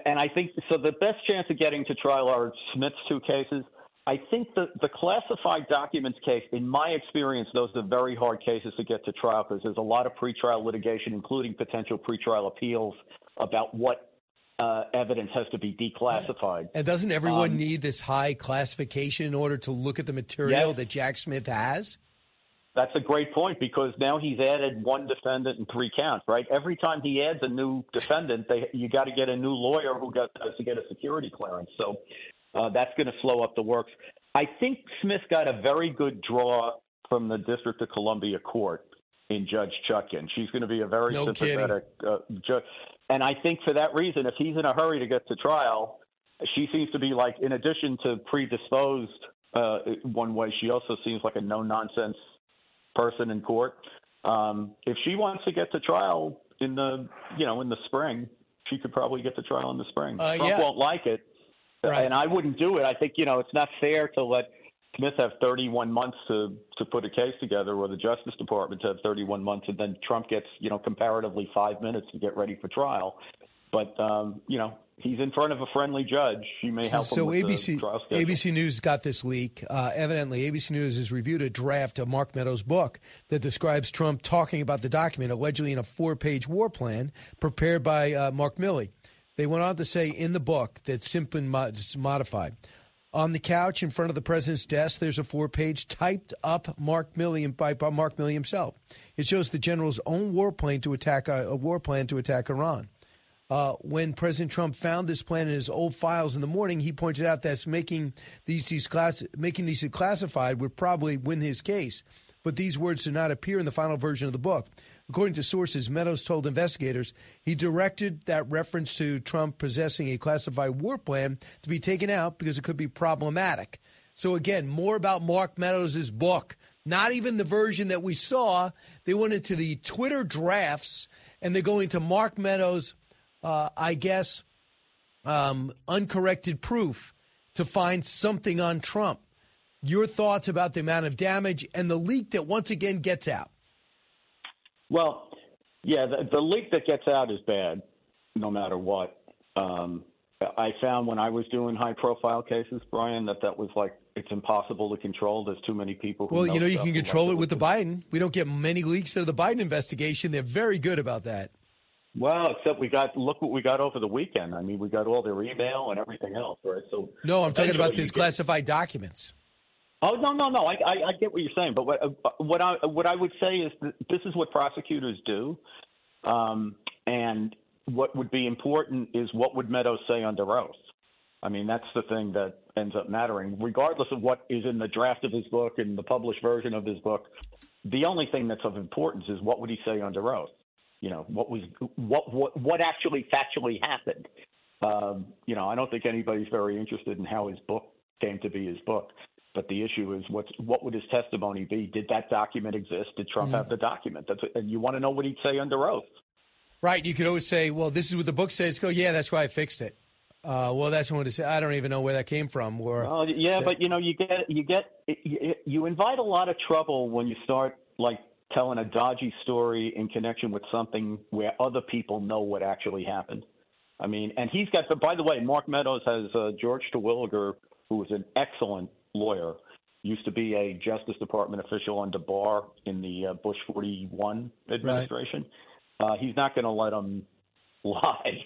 and I think so. The best chance of getting to trial are Smith's two cases. I think the, the classified documents case, in my experience, those are very hard cases to get to trial because there's a lot of pretrial litigation, including potential pretrial appeals about what uh, evidence has to be declassified. And doesn't everyone Um, need this high classification in order to look at the material Yes. that Jack Smith has? That's a great point because now he's added one defendant and three counts, right? Every time he adds a new defendant, they you got to get a new lawyer who got has to get a security clearance. So uh, that's going to slow up the works. I think Smith got a very good draw from the District of Columbia Court in Judge Chutkan. She's going to be a very No sympathetic uh, judge, and I think for that reason, if he's in a hurry to get to trial, she seems to be like, in addition to predisposed uh, one way, she also seems like a no nonsense person in court. Um, if she wants to get to trial in the you know in the spring, she could probably get to trial in the spring. Uh, Trump yeah. won't like it, and I wouldn't do it. I think you know it's not fair to let Smith have 31 months to to put a case together, or the Justice Department to have 31 months, and then Trump gets you know comparatively five minutes to get ready for trial. But um, you know he's in front of a friendly judge. She may help him So ABC the trial schedule. ABC News got this leak. Uh, evidently, ABC News has reviewed a draft of Mark Meadows' book that describes Trump talking about the document, allegedly in a four-page war plan prepared by uh, Mark Milley. They went on to say in the book that Simpson mo- modified. On the couch in front of the president's desk, there's a four-page typed-up Mark Milley by, by Mark Milley himself. It shows the general's own war plan to attack uh, a war plan to attack Iran. Uh, when President Trump found this plan in his old files in the morning, he pointed out that making these, these class, making these classified would probably win his case. But these words did not appear in the final version of the book. According to sources, Meadows told investigators he directed that reference to Trump possessing a classified war plan to be taken out because it could be problematic. So again, more about Mark Meadows' book. Not even the version that we saw. They went into the Twitter drafts and they're going to Mark Meadows' uh, I guess, um, uncorrected proof to find something on Trump. Your thoughts about the amount of damage and the leak that once again gets out? Well, yeah, the, the leak that gets out is bad, no matter what. Um, I found when I was doing high-profile cases, Brian, that that was like it's impossible to control. There's too many people. Who Well, you know, you can control it with the Biden. We don't get many leaks out of the Biden investigation. They're very good about that. Well, except we got look what we got over the weekend. I mean, we got all their email and everything else, right? So No, I'm talking about these get- classified documents. Oh no, no, no! I, I, I get what you're saying, but what uh, what I what I would say is this is what prosecutors do, um, and what would be important is what would Meadows say under oath. I mean, that's the thing that ends up mattering, regardless of what is in the draft of his book and the published version of his book. The only thing that's of importance is what would he say under oath. You know, what was what what what actually factually happened. Um, you know, I don't think anybody's very interested in how his book came to be his book. But the issue is what what would his testimony be? Did that document exist? Did Trump Mhm. have the document? That's and you want to know what he'd say under oath. Right. You could always say, well, this is what the book says. Go, yeah, that's why I fixed it. Uh, well, that's what it said. I don't even know where that came from. Or Well, yeah, but you know, you get you get you, invite a lot of trouble when you start like telling a dodgy story in connection with something where other people know what actually happened. I mean, and he's got. But by the way, Mark Meadows has uh, George Terwilliger, who is an excellent lawyer, used to be a Justice Department official under Barr in the uh, Bush 41 administration. Uh, he's not going to let him lie.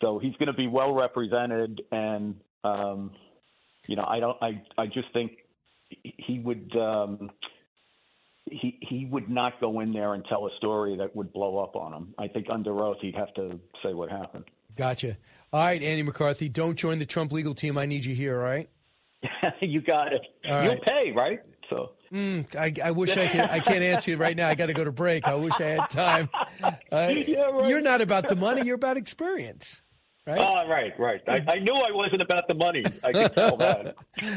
So he's going to be well represented, and um, you know, I don't. I I just think he would. Um, he he would not go in there and tell a story that would blow up on him. I think under oath he'd have to say what happened. Gotcha. All right, Andy McCarthy, don't join the Trump legal team. I need you here, all right? you got it. All You'll right. pay, right? So Mm, I, I wish I could. I can't answer you right now. I got to go to break. I wish I had time. Uh, You're not about the money. You're about experience, right? Ah, right, right. I, I knew I wasn't about the money. I could tell that.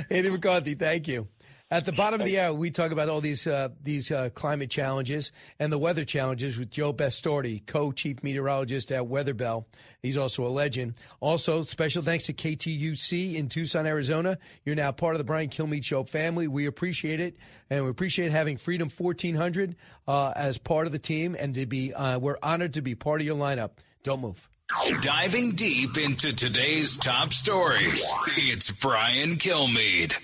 Andy McCarthy, thank you. At the bottom of the hour, we talk about all these uh, these uh, climate challenges and the weather challenges with Joe Bastardi, co-chief meteorologist at WeatherBell. He's also a legend. Also, special thanks to KTUC in Tucson, Arizona. You're now part of the Brian Kilmeade Show family. We appreciate it, and we appreciate having Freedom 1400 uh, as part of the team, and to be uh, we're honored to be part of your lineup. Don't move. Diving deep into today's top stories, it's Brian Kilmeade.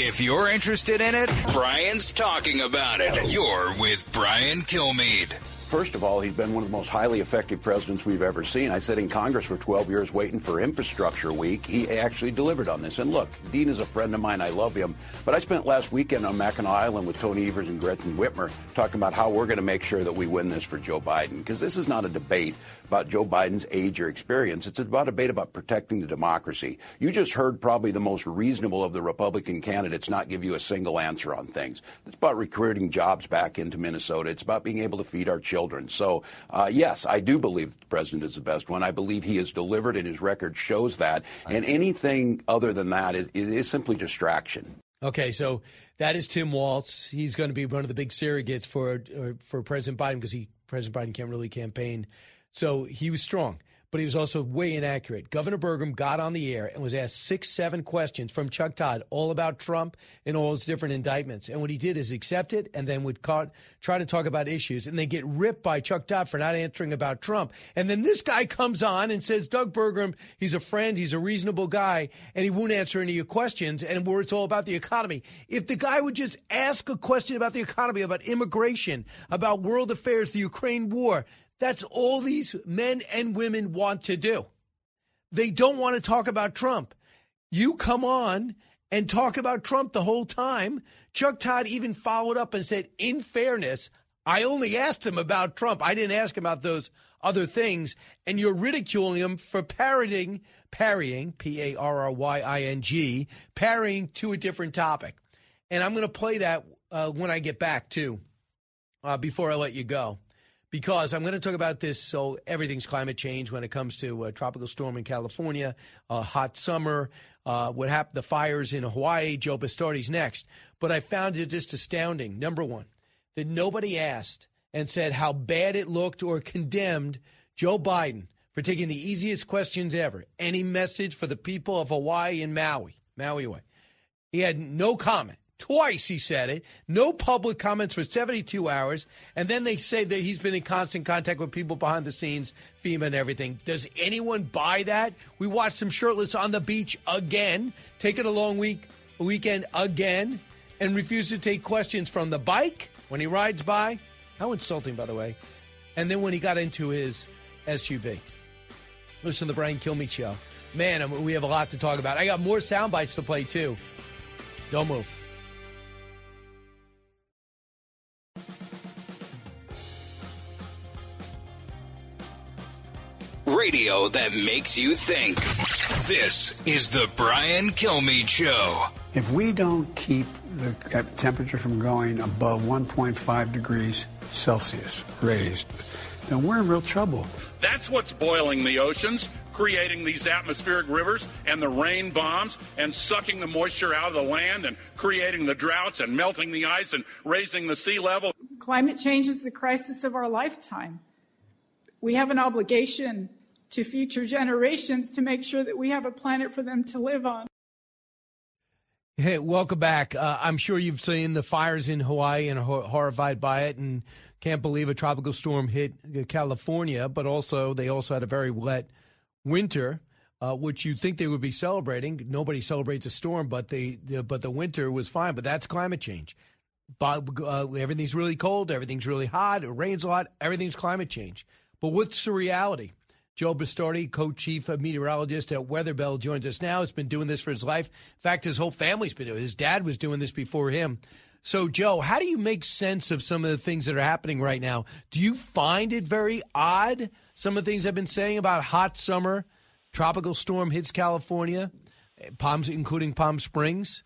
If you're interested in it, Brian's talking about it. You're with Brian Kilmeade. First of all, he's been one of the most highly effective presidents we've ever seen. I sat in Congress for 12 years waiting for Infrastructure Week. He actually delivered on this. And look, Dean is a friend of mine. I love him. But I spent last weekend on Mackinac Island with Tony Evers and Gretchen Whitmer talking about how we're going to make sure that we win this for Joe Biden. Because this is not a debate about Joe Biden's age or experience. It's about a debate about protecting the democracy. You just heard probably the most reasonable of the Republican candidates not give you a single answer on things. It's about recruiting jobs back into Minnesota. It's about being able to feed our children. So, uh, yes, I do believe the president is the best one. I believe he has delivered, and his record shows that. And anything other than that is, is simply distraction. Okay, so that is Tim Walz. He's going to be one of the big surrogates for uh, for President Biden because he President Biden can't really campaign. So he was strong, but he was also way inaccurate. Governor Burgum got on the air and was asked six, seven questions from Chuck Todd, all about Trump and all his different indictments. And what he did is accept it and then would ca- try to talk about issues. And they get ripped by Chuck Todd for not answering about Trump. And then this guy comes on and says, Doug Burgum, he's a friend, he's a reasonable guy, and he won't answer any of your questions. And where it's all about the economy. If the guy would just ask a question about the economy, about immigration, about world affairs, the Ukraine war, that's all these men and women want to do. They don't want to talk about Trump. You come on and talk about Trump the whole time. Chuck Todd even followed up and said, in fairness, I only asked him about Trump. I didn't ask him about those other things. And you're ridiculing him for parroting, parrying, P A R R Y I N G, parrying to a different topic. And I'm going to play that uh, when I get back, too, uh, before I let you go because I'm going to talk about this. So everything's climate change when it comes to a tropical storm in California, a hot summer, uh, what happened, the fires in Hawaii. Joe Bastardi's next, but I found it just astounding. Number one, that nobody asked and said how bad it looked or condemned Joe Biden for taking the easiest questions ever. Any message for the people of Hawaii and Maui, Maui way. He had no comment. Twice he said it. No public comments for 72 hours. And then they say that he's been in constant contact with people behind the scenes, FEMA and everything. Does anyone buy that? We watched him shirtless on the beach again, taking a long week weekend again, and refused to take questions from the bike when he rides by. How insulting, by the way. And then when he got into his SUV. Listen to the Brian Kilmeade show. Man, we have a lot to talk about. I got more sound bites to play, too. Don't move. Radio that makes you think. This is the Brian Kilmeade Show. If we don't keep the uh, temperature from going above 1.5 degrees Celsius raised, then we're in real trouble. That's what's boiling the oceans, creating these atmospheric rivers and the rain bombs and sucking the moisture out of the land and creating the droughts and melting the ice and raising the sea level. Climate change is the crisis of our lifetime. We have an obligation to future generations to make sure that we have a planet for them to live on. Hey, welcome back. Uh, I'm sure you've seen the fires in Hawaii and horrified by it, and can't believe a tropical storm hit California. But also, they also had a very wet winter, uh, which you'd think they would be celebrating. Nobody celebrates a storm, but the, the but the winter was fine. But that's climate change. But, uh, everything's really cold. Everything's really hot. It rains a lot. Everything's climate change. But what's the reality? Joe Bastardi, co-chief meteorologist at WeatherBell, joins us now. He's been doing this for his life. In fact, his whole family's been doing it. His dad was doing this before him. So, Joe, how do you make sense of some of the things that are happening right now? Do you find it very odd, some of the things I've been saying about hot summer, tropical storm hits California, Palms, including Palm Springs?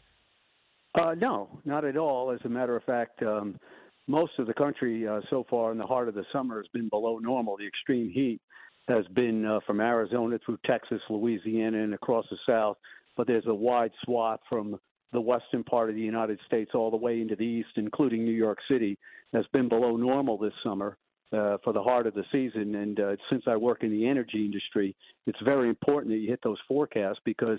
Uh, no, not at all. As a matter of fact, um, most of the country uh, so far in the heart of the summer has been below normal. The extreme heat has been uh, from Arizona through Texas, Louisiana, and across the South. But there's a wide swath from the western part of the United States all the way into the east, including New York City, that's been below normal this summer. Uh, for the heart of the season, and uh, since I work in the energy industry, it's very important that you hit those forecasts because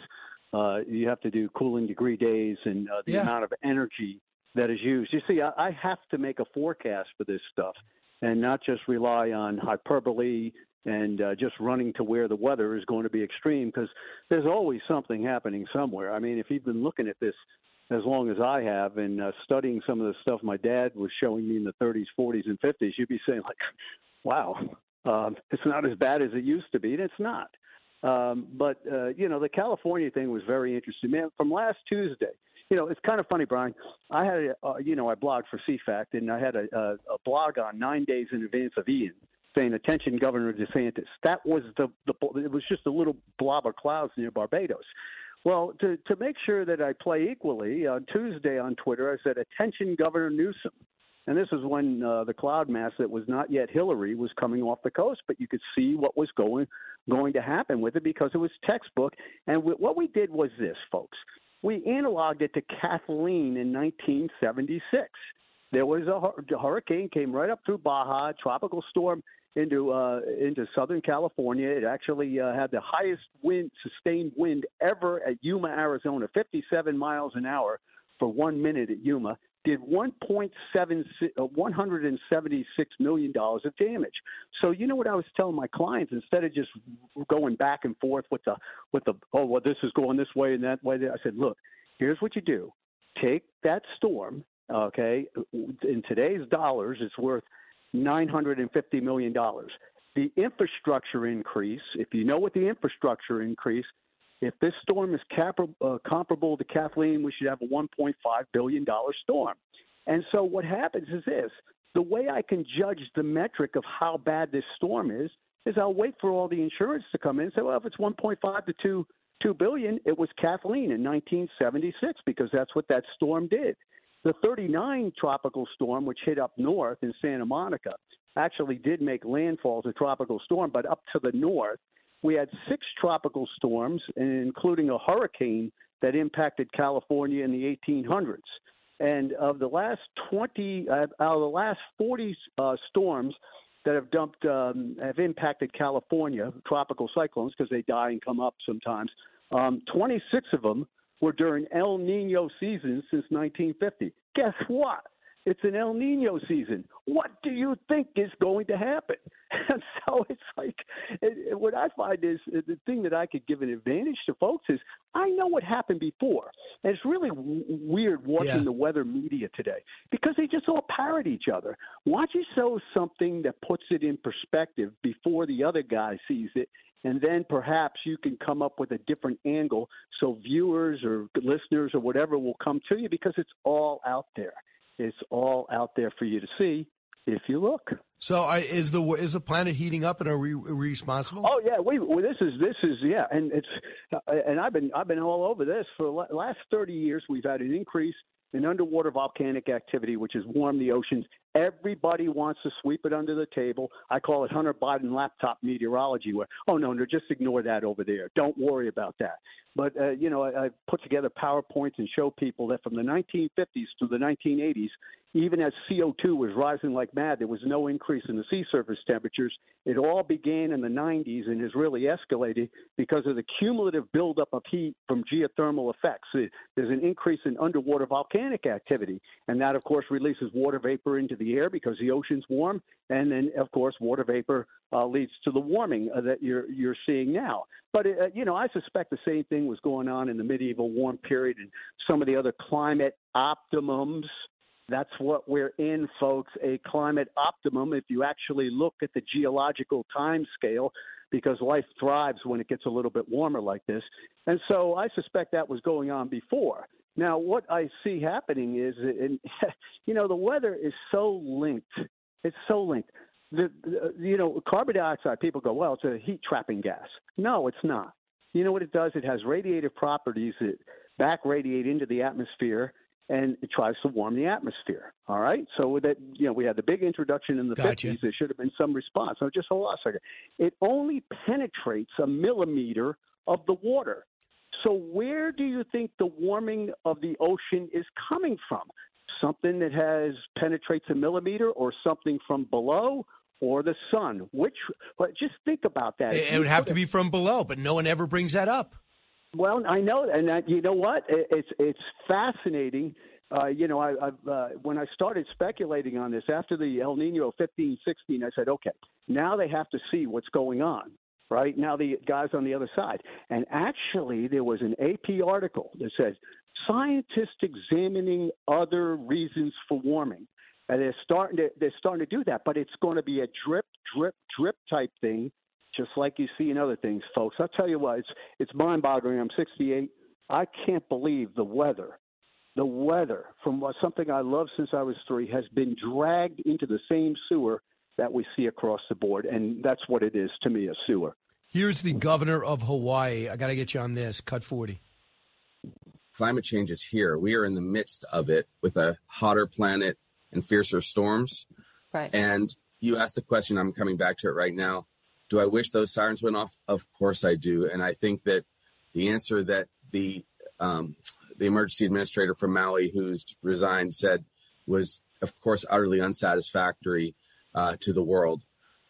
uh, you have to do cooling degree days and uh, the Yeah. amount of energy that is used. You see, I, I have to make a forecast for this stuff and not just rely on hyperbole and uh, just running to where the weather is going to be extreme because there's always something happening somewhere. I mean, if you've been looking at this as long as I have and uh, studying some of the stuff my dad was showing me in the 30s, 40s, and 50s, you'd be saying like, "Wow, um, it's not as bad as it used to be," and it's not. Um, but uh, you know, the California thing was very interesting. Man, from last Tuesday, you know, it's kind of funny, Brian. I had, a, uh, you know, I blogged for CFACT, and I had a, a, a blog on nine days in advance of Ian, saying, "Attention, Governor DeSantis." That was the, the it was just a little blob of clouds near Barbados. Well, to to make sure that I play equally, on Tuesday on Twitter, I said, "Attention, Governor Newsom." And this is when uh, the cloud mass that was not yet Hilary was coming off the coast, but you could see what was going going to happen with it because it was textbook. And w- what we did was this, folks. We analoged it to Kathleen in 1976. There was a, a hurricane came right up through Baja, tropical storm into uh, into Southern California. It actually uh, had the highest wind, sustained wind ever at Yuma, Arizona, 57 miles an hour for one minute at Yuma. Did 1.7 uh, 176 million dollars of damage. So you know what I was telling my clients instead of just going back and forth with the with the oh well this is going this way and that way. I said, look, here's what you do: take that storm. Okay, in today's dollars, it's worth 950 million dollars. The infrastructure increase, if you know what the infrastructure increase, if this storm is cap- uh, comparable to Kathleen, we should have a 1.5 billion dollar storm. And so what happens is this: the way I can judge the metric of how bad this storm is is I'll wait for all the insurance to come in and say, well, if it's 1.5 to 2 2 billion, it was Kathleen in 1976 because that's what that storm did. The 39 tropical storm, which hit up north in Santa Monica, actually did make landfall as a tropical storm, but up to the north, we had six tropical storms, including a hurricane that impacted California in the 1800s. And of the last 20, uh, out of the last 40 uh, storms that have dumped, um, have impacted California, tropical cyclones, because they die and come up sometimes, um, 26 of them were during El Nino season since 1950. Guess what? It's an El Nino season. What do you think is going to happen? And so it's like, it, it- what I find is uh, the thing that I could give an advantage to folks is I know what happened before. And it's really w- weird watching Yeah. the weather media today because they just all parrot each other. Watch you show something that puts it in perspective before the other guy sees it and then perhaps you can come up with a different angle so viewers or listeners or whatever will come to you because it's all out there. It's all out there for you to see if you look. So I, is the is the planet heating up, and are we, are we responsible? Oh yeah, we well, this is this is yeah, and it's uh, and I've been I've been all over this for the last thirty years. We've had an increase in underwater volcanic activity, which has warmed the oceans. Everybody wants to sweep it under the table. I call it Hunter Biden laptop meteorology. Where oh no, no, just ignore that over there. Don't worry about that. But uh, you know, I, I put together PowerPoints and show people that from the 1950s to the 1980s, even as CO2 was rising like mad, there was no increase in the sea surface temperatures. It all began in the 90s and has really escalated because of the cumulative buildup of heat from geothermal effects. There's an increase in underwater volcanic activity, and that, of course, releases water vapor into the air because the ocean's warm, and then, of course, water vapor uh, leads to the warming uh, that you're you're seeing now. But uh, you know, I suspect the same thing was going on in the medieval warm period and some of the other climate optimums. That's what we're in, folks, a climate optimum if you actually look at the geological time scale, because life thrives when it gets a little bit warmer like this. And so I suspect that was going on before. Now, what I see happening is, and, you know, the weather is so linked. It's so linked. the, the uh, you know carbon dioxide. People go, well, it's a heat trapping gas. No, it's not. You know what it does? It has radiative properties that back radiate into the atmosphere and it tries to warm the atmosphere. All right. So that you know, we had the big introduction in the Gotcha. 50s. There should have been some response. So just hold on a second. It only penetrates a millimeter of the water. So where do you think the warming of the ocean is coming from? Something that has penetrates a millimeter, or something from below, or the sun? Which? But just think about that. It, it would have to be from below, but no one ever brings that up. Well, I know, and that, you know what? It, it's it's fascinating. Uh, you know, I, I've uh, when I started speculating on this after the El Nino 15, 16, I said, okay, now they have to see what's going on. Right now, the guys on the other side, and actually, there was an AP article that says scientists examining other reasons for warming. And they're starting to they're starting to do that, but it's going to be a drip, drip, drip type thing just like you see in other things, folks. I'll tell you what, it's it's mind-boggling. I'm 68. I can't believe the weather, the weather from what something I love since I was three has been dragged into the same sewer that we see across the board, and that's what it is to me, a sewer. Here's the governor of Hawaii. I got to get you on this. Cut 40. Climate change is here. We are in the midst of it with a hotter planet and fiercer storms. Right. And you asked the question, I'm coming back to it right now. Do I wish those sirens went off? Of course I do. And I think that the answer that the um, the emergency administrator from Maui, who's resigned, said was, of course, utterly unsatisfactory uh, to the world.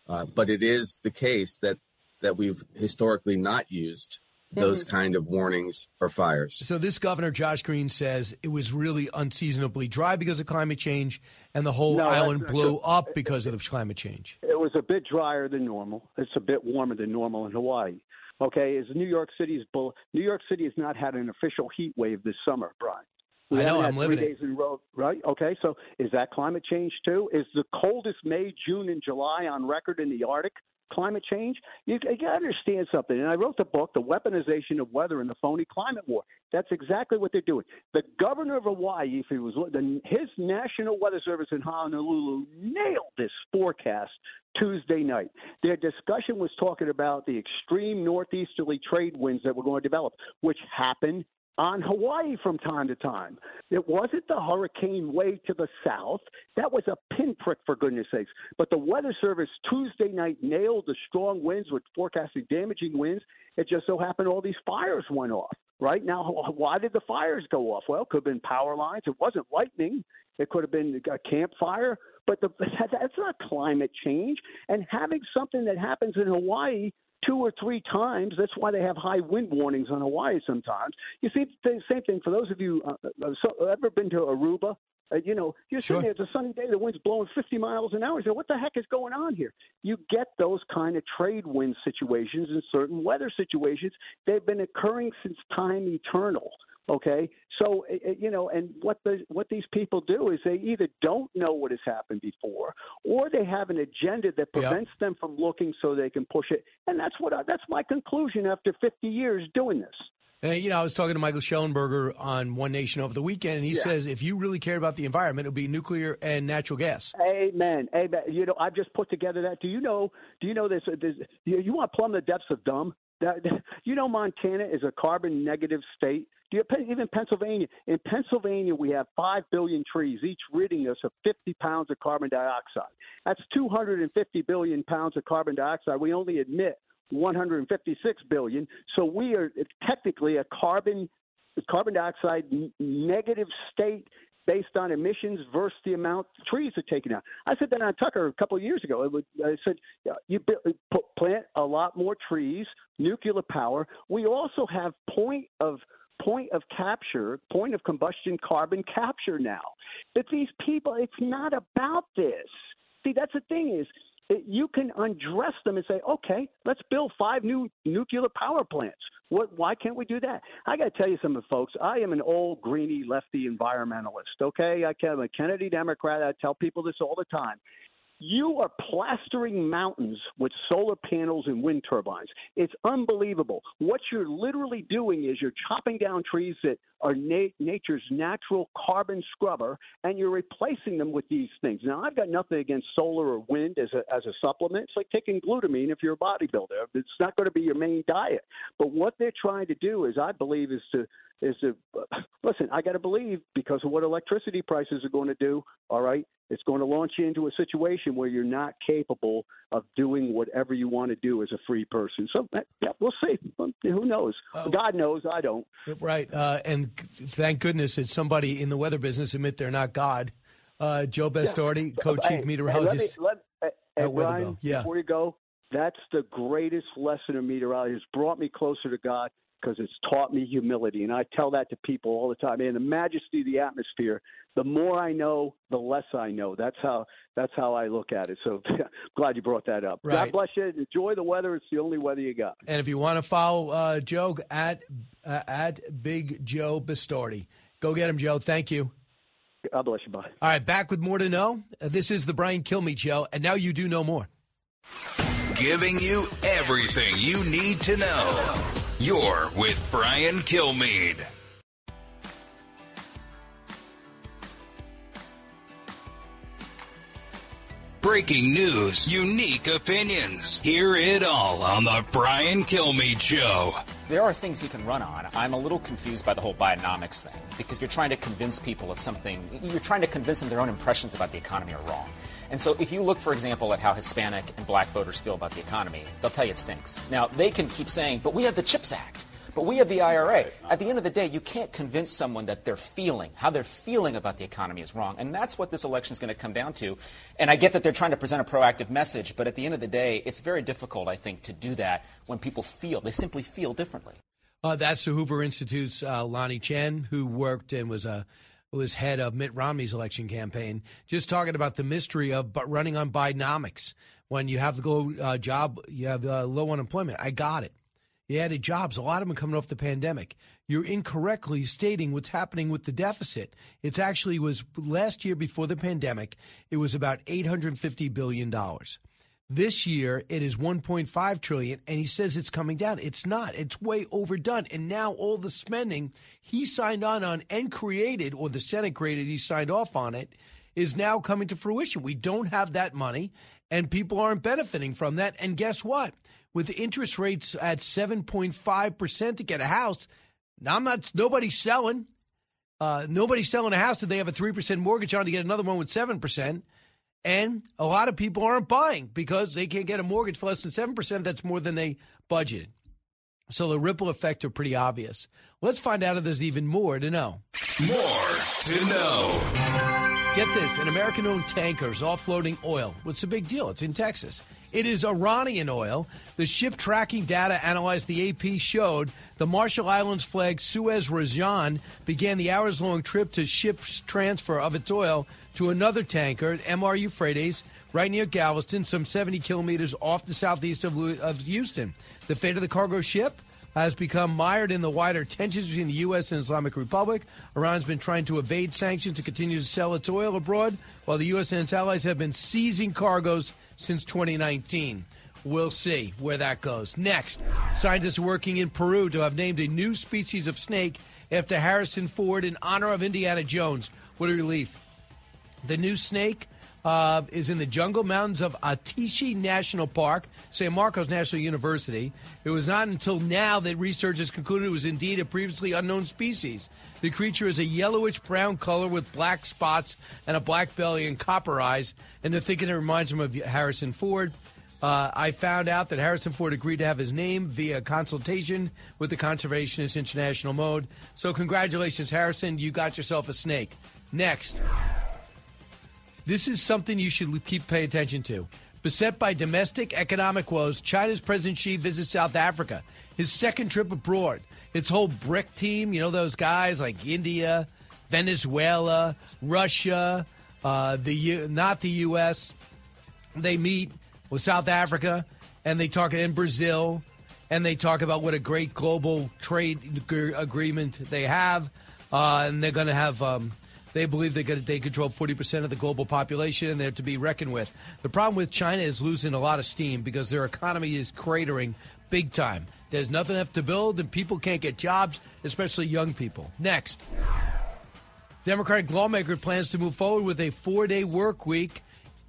Uh, but it is the case that that we've historically not used those Mhm. kind of warnings for fires. So this governor, Josh Green, says it was really unseasonably dry because of climate change, and the whole No, island blew true. up because of the climate change. It was a bit drier than normal. It's a bit warmer than normal in Hawaii. Okay, is New York City's bull? New York City has not had an official heat wave this summer, Brian. We I know, I'm living three it. days in a row, right? Okay, so is that climate change too? Is the coldest May, June, and July on record in the Arctic climate change? You, you got to understand something. And I wrote the book, The Weaponization of Weather and the Phony Climate War. That's exactly what they're doing. The governor of Hawaii, if he was the, his National Weather Service in Honolulu, nailed this forecast Tuesday night. Their discussion was talking about the extreme northeasterly trade winds that were going to develop, which happened on Hawaii from time to time. It wasn't the hurricane way to the south. That was a pinprick, for goodness sakes. But the Weather Service Tuesday night nailed the strong winds with forecasting damaging winds. It just so happened all these fires went off. Right now, why did the fires go off? Well, it could have been power lines. It wasn't lightning. It could have been a campfire. But the, that's not climate change. And having something that happens in Hawaii two or three times. That's why they have high wind warnings on Hawaii sometimes. You see, the same thing for those of you uh, uh, so, ever been to Aruba. Uh, you know, you're sitting there. It's a sunny day. The wind's blowing 50 miles an hour. You say, "What the heck is going on here?" You get those kind of trade wind situations in certain weather situations. They've been occurring since time eternal. Okay, so uh, uh, you know, and what the what these people do is they either don't know what has happened before, or they have an agenda that prevents them from looking so they can push it. And that's what I, that's my conclusion after 50 years doing this. Uh, you know, I was talking to Michael Shellenberger on One Nation over the weekend, and he Yeah. says if you really cared about the environment, it would be nuclear and natural gas. Amen. Amen. You know, I've just put together that. Do you know? Do you know this? this you, you want to plumb the depths of dumb? That, you know, Montana is a carbon negative state. Even Pennsylvania? In Pennsylvania, we have five billion trees, each ridding us of 50 pounds of carbon dioxide. That's 250 billion pounds of carbon dioxide. We only admit 156 billion. So we are technically a carbon carbon dioxide negative state based on emissions versus the amount of trees are taken out. I said that on Tucker a couple of years ago. I said you plant a lot more trees, nuclear power. We also have point of point of capture, point of combustion carbon capture now. But these people, it's not about this. See, that's the thing is you can undress them and say, okay, let's build five new nuclear power plants. What? Why can't we do that? I got to tell you something, folks. I am an old greeny lefty environmentalist. Okay, I'm a Kennedy Democrat. I tell people this all the time. You are plastering mountains with solar panels and wind turbines. It's unbelievable. What you're literally doing is you're chopping down trees that are na- nature's natural carbon scrubber, and you're replacing them with these things. Now, I've got nothing against solar or wind as a as a supplement. It's like taking glutamine if you're a bodybuilder. It's not going to be your main diet. But what they're trying to do is, I believe, is to is to listen. I got to believe because of what electricity prices are going to do. All right, it's going to launch you into a situation where you're not capable of doing whatever you want to do as a free person. So yeah, we'll see. Who knows? God knows. I don't. Right. Uh, and thank goodness that somebody in the weather business admit they're not God. Uh, Joe Bastardi, Yeah. co-chief Hey, meteorologist. Hey, let me, let, hey, at Brian, Yeah. before you go, that's the greatest lesson of meteorology. It's brought me closer to God because it's taught me humility. And I tell that to people all the time. And the majesty of the atmosphere, the more I know, the less I know. That's how that's how I look at it. So glad you brought that up. Right. God bless you. Enjoy the weather. It's the only weather you got. And if you want to follow uh, Joe at uh, at Big Joe Bastardi, go get him, Joe. Thank you. God bless you. Bye. All right, back with more to know. Uh, this is the Brian Kilmeade Show, and now you do know more. Giving you everything you need to know. You're with Brian Kilmeade. Breaking news, unique opinions. Hear it all on the Brian Kilmeade Show. There are things you can run on. I'm a little confused by the whole Bidenomics thing because you're trying to convince people of something, you're trying to convince them their own impressions about the economy are wrong. And so if you look, for example, at how Hispanic and black voters feel about the economy, they'll tell you it stinks. Now, they can keep saying, but we have the CHIPS Act. But we have the IRA. At the end of the day, you can't convince someone that they're feeling, how they're feeling about the economy is wrong. And that's what this election is going to come down to. And I get that they're trying to present a proactive message, but at the end of the day, it's very difficult, I think, to do that when people feel, they simply feel differently. Uh, that's the Hoover Institute's uh, Lanhee Chen, who worked and was a was head of Mitt Romney's election campaign. Just talking about the mystery of but running on Bidenomics when you have low uh, job, you have uh, low unemployment. I got it. You added jobs. A lot of them coming off the pandemic. You're incorrectly stating what's happening with the deficit. It's actually was last year before the pandemic. It was about 850 billion dollars. This year it is 1.5 trillion, and he says it's coming down. It's not. It's way overdone. And now all the spending he signed on on and created, or the Senate created, he signed off on it, is now coming to fruition. We don't have that money, and people aren't benefiting from that. And guess what? With interest rates at 7.5 percent to get a house, I'm not. Nobody's selling. Uh, nobody's selling a house that they have a three percent mortgage on to get another one with seven percent. And a lot of people aren't buying because they can't get a mortgage for less than 7%. That's more than they budgeted. So the ripple effect are pretty obvious. Let's find out if there's even more to know. More to know. Get this an American owned tanker is offloading oil. What's the big deal? It's in Texas. It is Iranian oil. The ship tracking data analyzed the AP showed the Marshall Islands flag Suez Rajan began the hours long trip to ship's transfer of its oil to another tanker, MR Euphrates, right near Galveston, some 70 kilometers off the southeast of, of Houston. The fate of the cargo ship has become mired in the wider tensions between the U.S. and Islamic Republic. Iran's been trying to evade sanctions and continue to sell its oil abroad, while the U.S. and its allies have been seizing cargoes since 2019. We'll see where that goes. Next, scientists working in Peru to have named a new species of snake after Harrison Ford in honor of Indiana Jones. What a relief. The new snake uh, is in the jungle mountains of Otishi National Park, San Marcos National University. It was not until now that researchers concluded it was indeed a previously unknown species. The creature is a yellowish brown color with black spots and a black belly and copper eyes, and they're thinking it reminds them of Harrison Ford. Uh, I found out that Harrison Ford agreed to have his name via consultation with the Conservationist International Mode. So, congratulations, Harrison. You got yourself a snake. Next. This is something you should keep paying attention to. Beset by domestic economic woes, China's President Xi visits South Africa, his second trip abroad. Its whole BRIC team, you know, those guys like India, Venezuela, Russia, uh, the U- not the U.S., they meet with South Africa and they talk in Brazil and they talk about what a great global trade ag- agreement they have. Uh, and they're going to have. Um, they believe they're they control 40% of the global population and they're to be reckoned with. The problem with China is losing a lot of steam because their economy is cratering big time. There's nothing left to build, and people can't get jobs, especially young people. Next. Democratic lawmaker plans to move forward with a four day work week,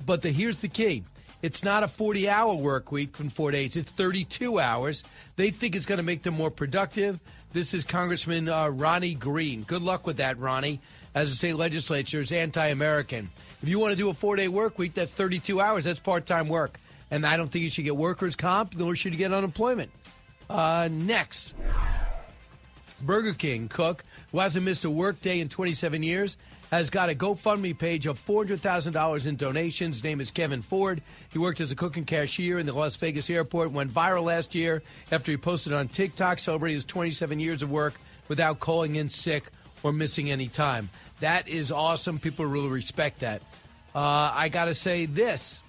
but the, here's the key. It's not a 40 hour work week from four days, it's 32 hours. They think it's going to make them more productive. This is Congressman uh, Ronnie Green. Good luck with that, Ronnie. As the state legislature is anti American. If you want to do a four day work week, that's 32 hours. That's part time work. And I don't think you should get workers' comp, nor should you get unemployment. Uh, next. Burger King cook, who hasn't missed a work day in 27 years, has got a GoFundMe page of $400,000 in donations. His name is Kevin Ford. He worked as a cook and cashier in the Las Vegas airport, went viral last year after he posted on TikTok celebrating his 27 years of work without calling in sick or missing any time. That is awesome. People really respect that. Uh, I got to say this.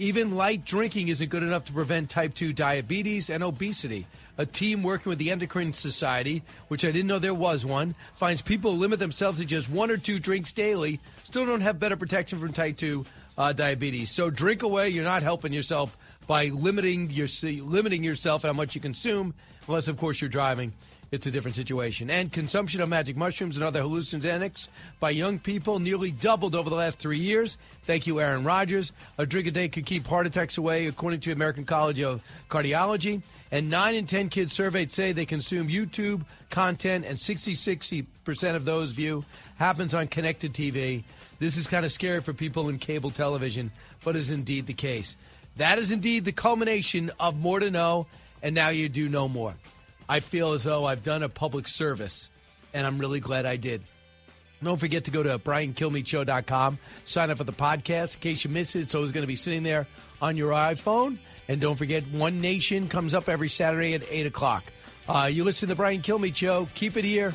Even light drinking isn't good enough to prevent type 2 diabetes and obesity. A team working with the Endocrine Society, which I didn't know there was one, finds people limit themselves to just one or two drinks daily still don't have better protection from type 2 uh, diabetes. So drink away. You're not helping yourself by limiting, your, limiting yourself how much you consume, unless, of course, you're driving it's a different situation. And consumption of magic mushrooms and other hallucinogenics by young people nearly doubled over the last three years. Thank you, Aaron Rodgers. A drink a day could keep heart attacks away, according to American College of Cardiology. And 9 in 10 kids surveyed say they consume YouTube content, and 60 60% of those view happens on connected TV. This is kind of scary for people in cable television, but is indeed the case. That is indeed the culmination of more to know, and now you do know more. I feel as though I've done a public service, and I'm really glad I did. Don't forget to go to BrianKilmeadshow.com, sign up for the podcast. In case you miss it, it's always going to be sitting there on your iPhone. And don't forget, One Nation comes up every Saturday at 8 o'clock. Uh, you listen to the Brian Kilmeade Show. Keep it here.